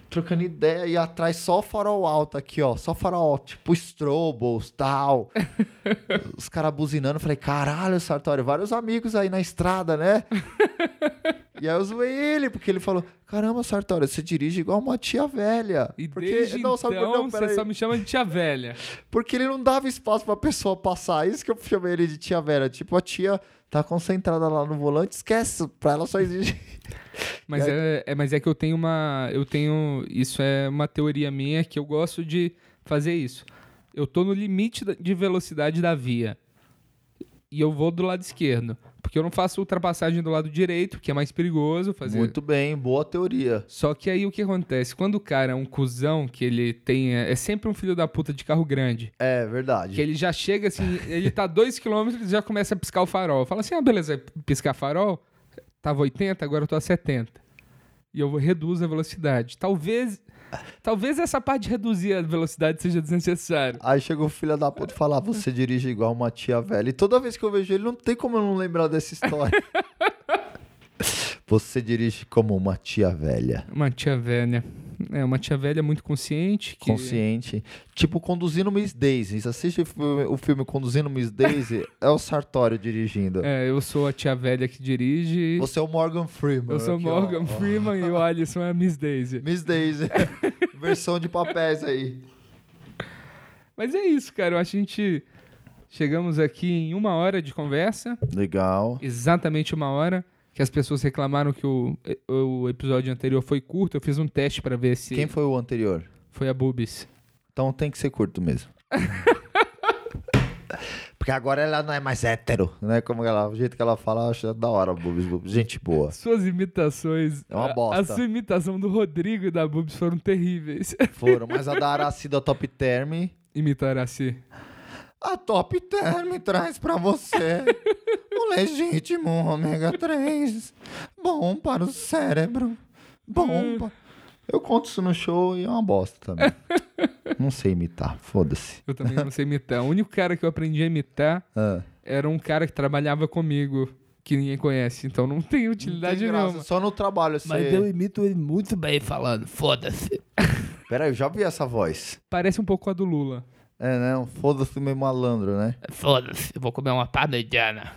Trocando ideia e atrás só farol alto aqui, ó. Só farol tipo strobos, tal os caras buzinando, falei, caralho, Sartori, vários amigos aí na estrada, né? e aí eu zoei ele, porque ele falou, caramba, Sartori, você dirige igual uma tia velha. E porque, desde não, sabe, então, não, você só me chama de tia velha. Porque ele não dava espaço pra pessoa passar, isso que eu chamei ele de tia velha. Tipo, a tia tá concentrada lá no volante, esquece, pra ela só exige... Mas é, é- mas é que eu tenho uma. Eu tenho. Isso é uma teoria minha que eu gosto de fazer isso. Eu tô no limite de velocidade da via. E eu vou do lado esquerdo. Porque eu não faço ultrapassagem do lado direito, que é mais perigoso fazer. Muito bem, boa teoria. Só que aí o que acontece? Quando o cara é um cuzão, que ele tem. É sempre um filho da puta de carro grande. É, verdade. Que ele já chega assim, ele tá dois quilômetros e já começa a piscar o farol. Fala assim, ah, beleza, piscar farol, tava 80, agora eu tô a 70. E eu reduzo a velocidade. Talvez, talvez essa parte de reduzir a velocidade seja desnecessário. Aí chegou o filho da puta e fala, "Ah, você dirige igual uma tia velha. E toda vez que eu vejo ele, não tem como eu não lembrar dessa história. você dirige como uma tia velha. Uma tia velha. É, uma tia velha muito consciente. Que... Consciente. Tipo, conduzindo Miss Daisy. Você assiste o filme, o Conduzindo Miss Daisy, é o Sartório dirigindo. É, eu sou a tia velha que dirige. Você é o Morgan Freeman. Eu sou ó. Morgan Freeman e o Alisson é a Miss Daisy. Miss Daisy. Versão de papéis aí. Mas é isso, cara. Eu acho que a gente chegamos aqui em uma hora de conversa. Legal. exatamente uma hora. Que as pessoas reclamaram que o, o episódio anterior foi curto. Eu fiz um teste pra ver se Quem foi o anterior? foi a Bubis. Então tem que ser curto mesmo. Porque agora ela não é mais hétero, né? Como ela, o jeito que ela fala, eu acho da hora, Bubis, Bubis. Gente boa. Suas imitações. É uma a- bosta. A, sua imitação do Rodrigo e da Bubis foram terríveis. Foram, mas a da Aracida Top Term. Imitar assim. A Top Term traz pra você o legítimo ômega 3. Bom para o cérebro. Bom pa... Eu conto isso no show e é uma bosta também. Não sei imitar, foda-se. Eu também não sei imitar. O único cara que eu aprendi a imitar Ah, era um cara que trabalhava comigo, que ninguém conhece. Então não tem não utilidade tem graça, nenhuma. Só no trabalho você... Mas eu imito ele muito bem falando, foda-se. Pera aí, eu já vi essa voz. Parece um pouco a do Lula. É, né? Um Foda-se meio malandro, né? Foda-se, eu vou comer uma parmegiana.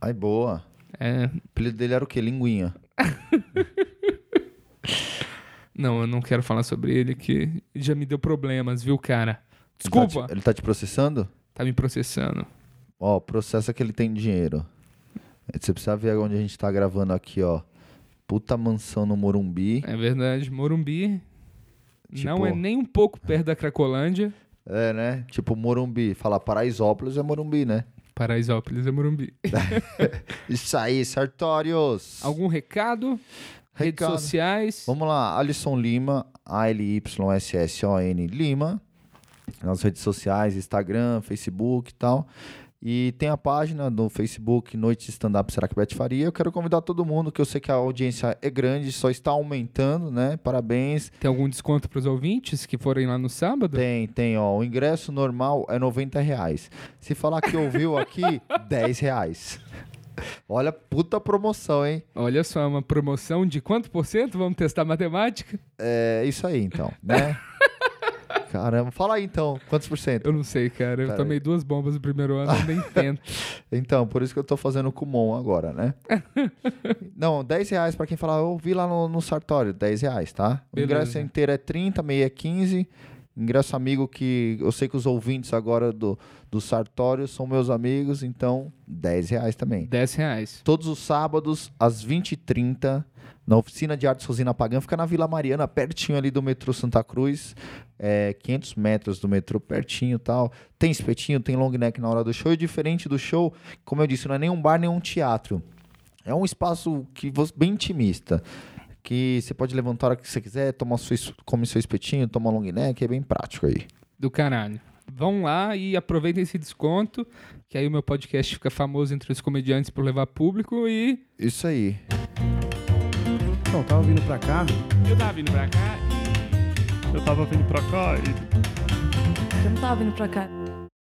Ai, boa. É. O apelido dele era o quê? Linguinha. Não, eu não quero falar sobre ele, que já me deu problemas, viu, cara? Desculpa. Ele tá te, ele tá te processando? Tá me processando. Ó, processa que ele tem dinheiro. Você precisa ver onde a gente tá gravando aqui, ó. Puta mansão no Morumbi. É verdade. Morumbi Tipo- não é nem um pouco perto da Cracolândia. É, né? Tipo Morumbi. Falar Paraisópolis é Morumbi, né? Paraisópolis é Morumbi. Isso aí, Sartórios. Algum recado? Redes Recado. sociais? Vamos lá, Alisson Lima, A-L-Y-S-S-O-N Lima. Nas redes sociais, Instagram, Facebook e tal. E tem a página no Facebook Noite Stand-Up Será que Beth Faria. Eu quero convidar todo mundo, que eu sei que a audiência é grande, só está aumentando, né? Parabéns. Tem algum desconto para os ouvintes que forem lá no sábado? Tem, tem, ó. O ingresso normal é 90 reais. Se falar que ouviu aqui, 10 reais. Olha, puta promoção, hein? Olha só, uma promoção de quanto por cento? Vamos testar matemática? É isso aí, então, né? Caramba, fala aí então, quantos por cento? Eu não sei, cara. Eu Pera tomei duas bombas no primeiro ano, nem tento. Então, por isso que eu tô fazendo o Kumon agora, né? Não, 10 reais pra quem falar, eu vi lá no, no Sartório, 10 reais, tá? O Beleza. ingresso inteiro é 30, meia é 15. Ingresso amigo que eu sei que os ouvintes agora do, do Sartório são meus amigos, então 10 reais também. 10 reais. Todos os sábados, às 20h30, na oficina de artes Rosina Pagã, fica na Vila Mariana, pertinho ali do metrô Santa Cruz, é, 500 metros do metrô, pertinho e tal. Tem espetinho, tem long neck na hora do show, e diferente do show, como eu disse, não é nem um bar, nem um teatro. É um espaço que bem intimista, que você pode levantar a hora que você quiser, tomar es- come seu espetinho, tomar long neck, é bem prático aí. Do caralho. Vão lá e aproveitem esse desconto, que aí o meu podcast fica famoso entre os comediantes por levar público e. Isso aí. Então, tava vindo pra cá, Eu tava vindo pra cá Eu tava vindo pra cá e Eu não tava vindo pra cá.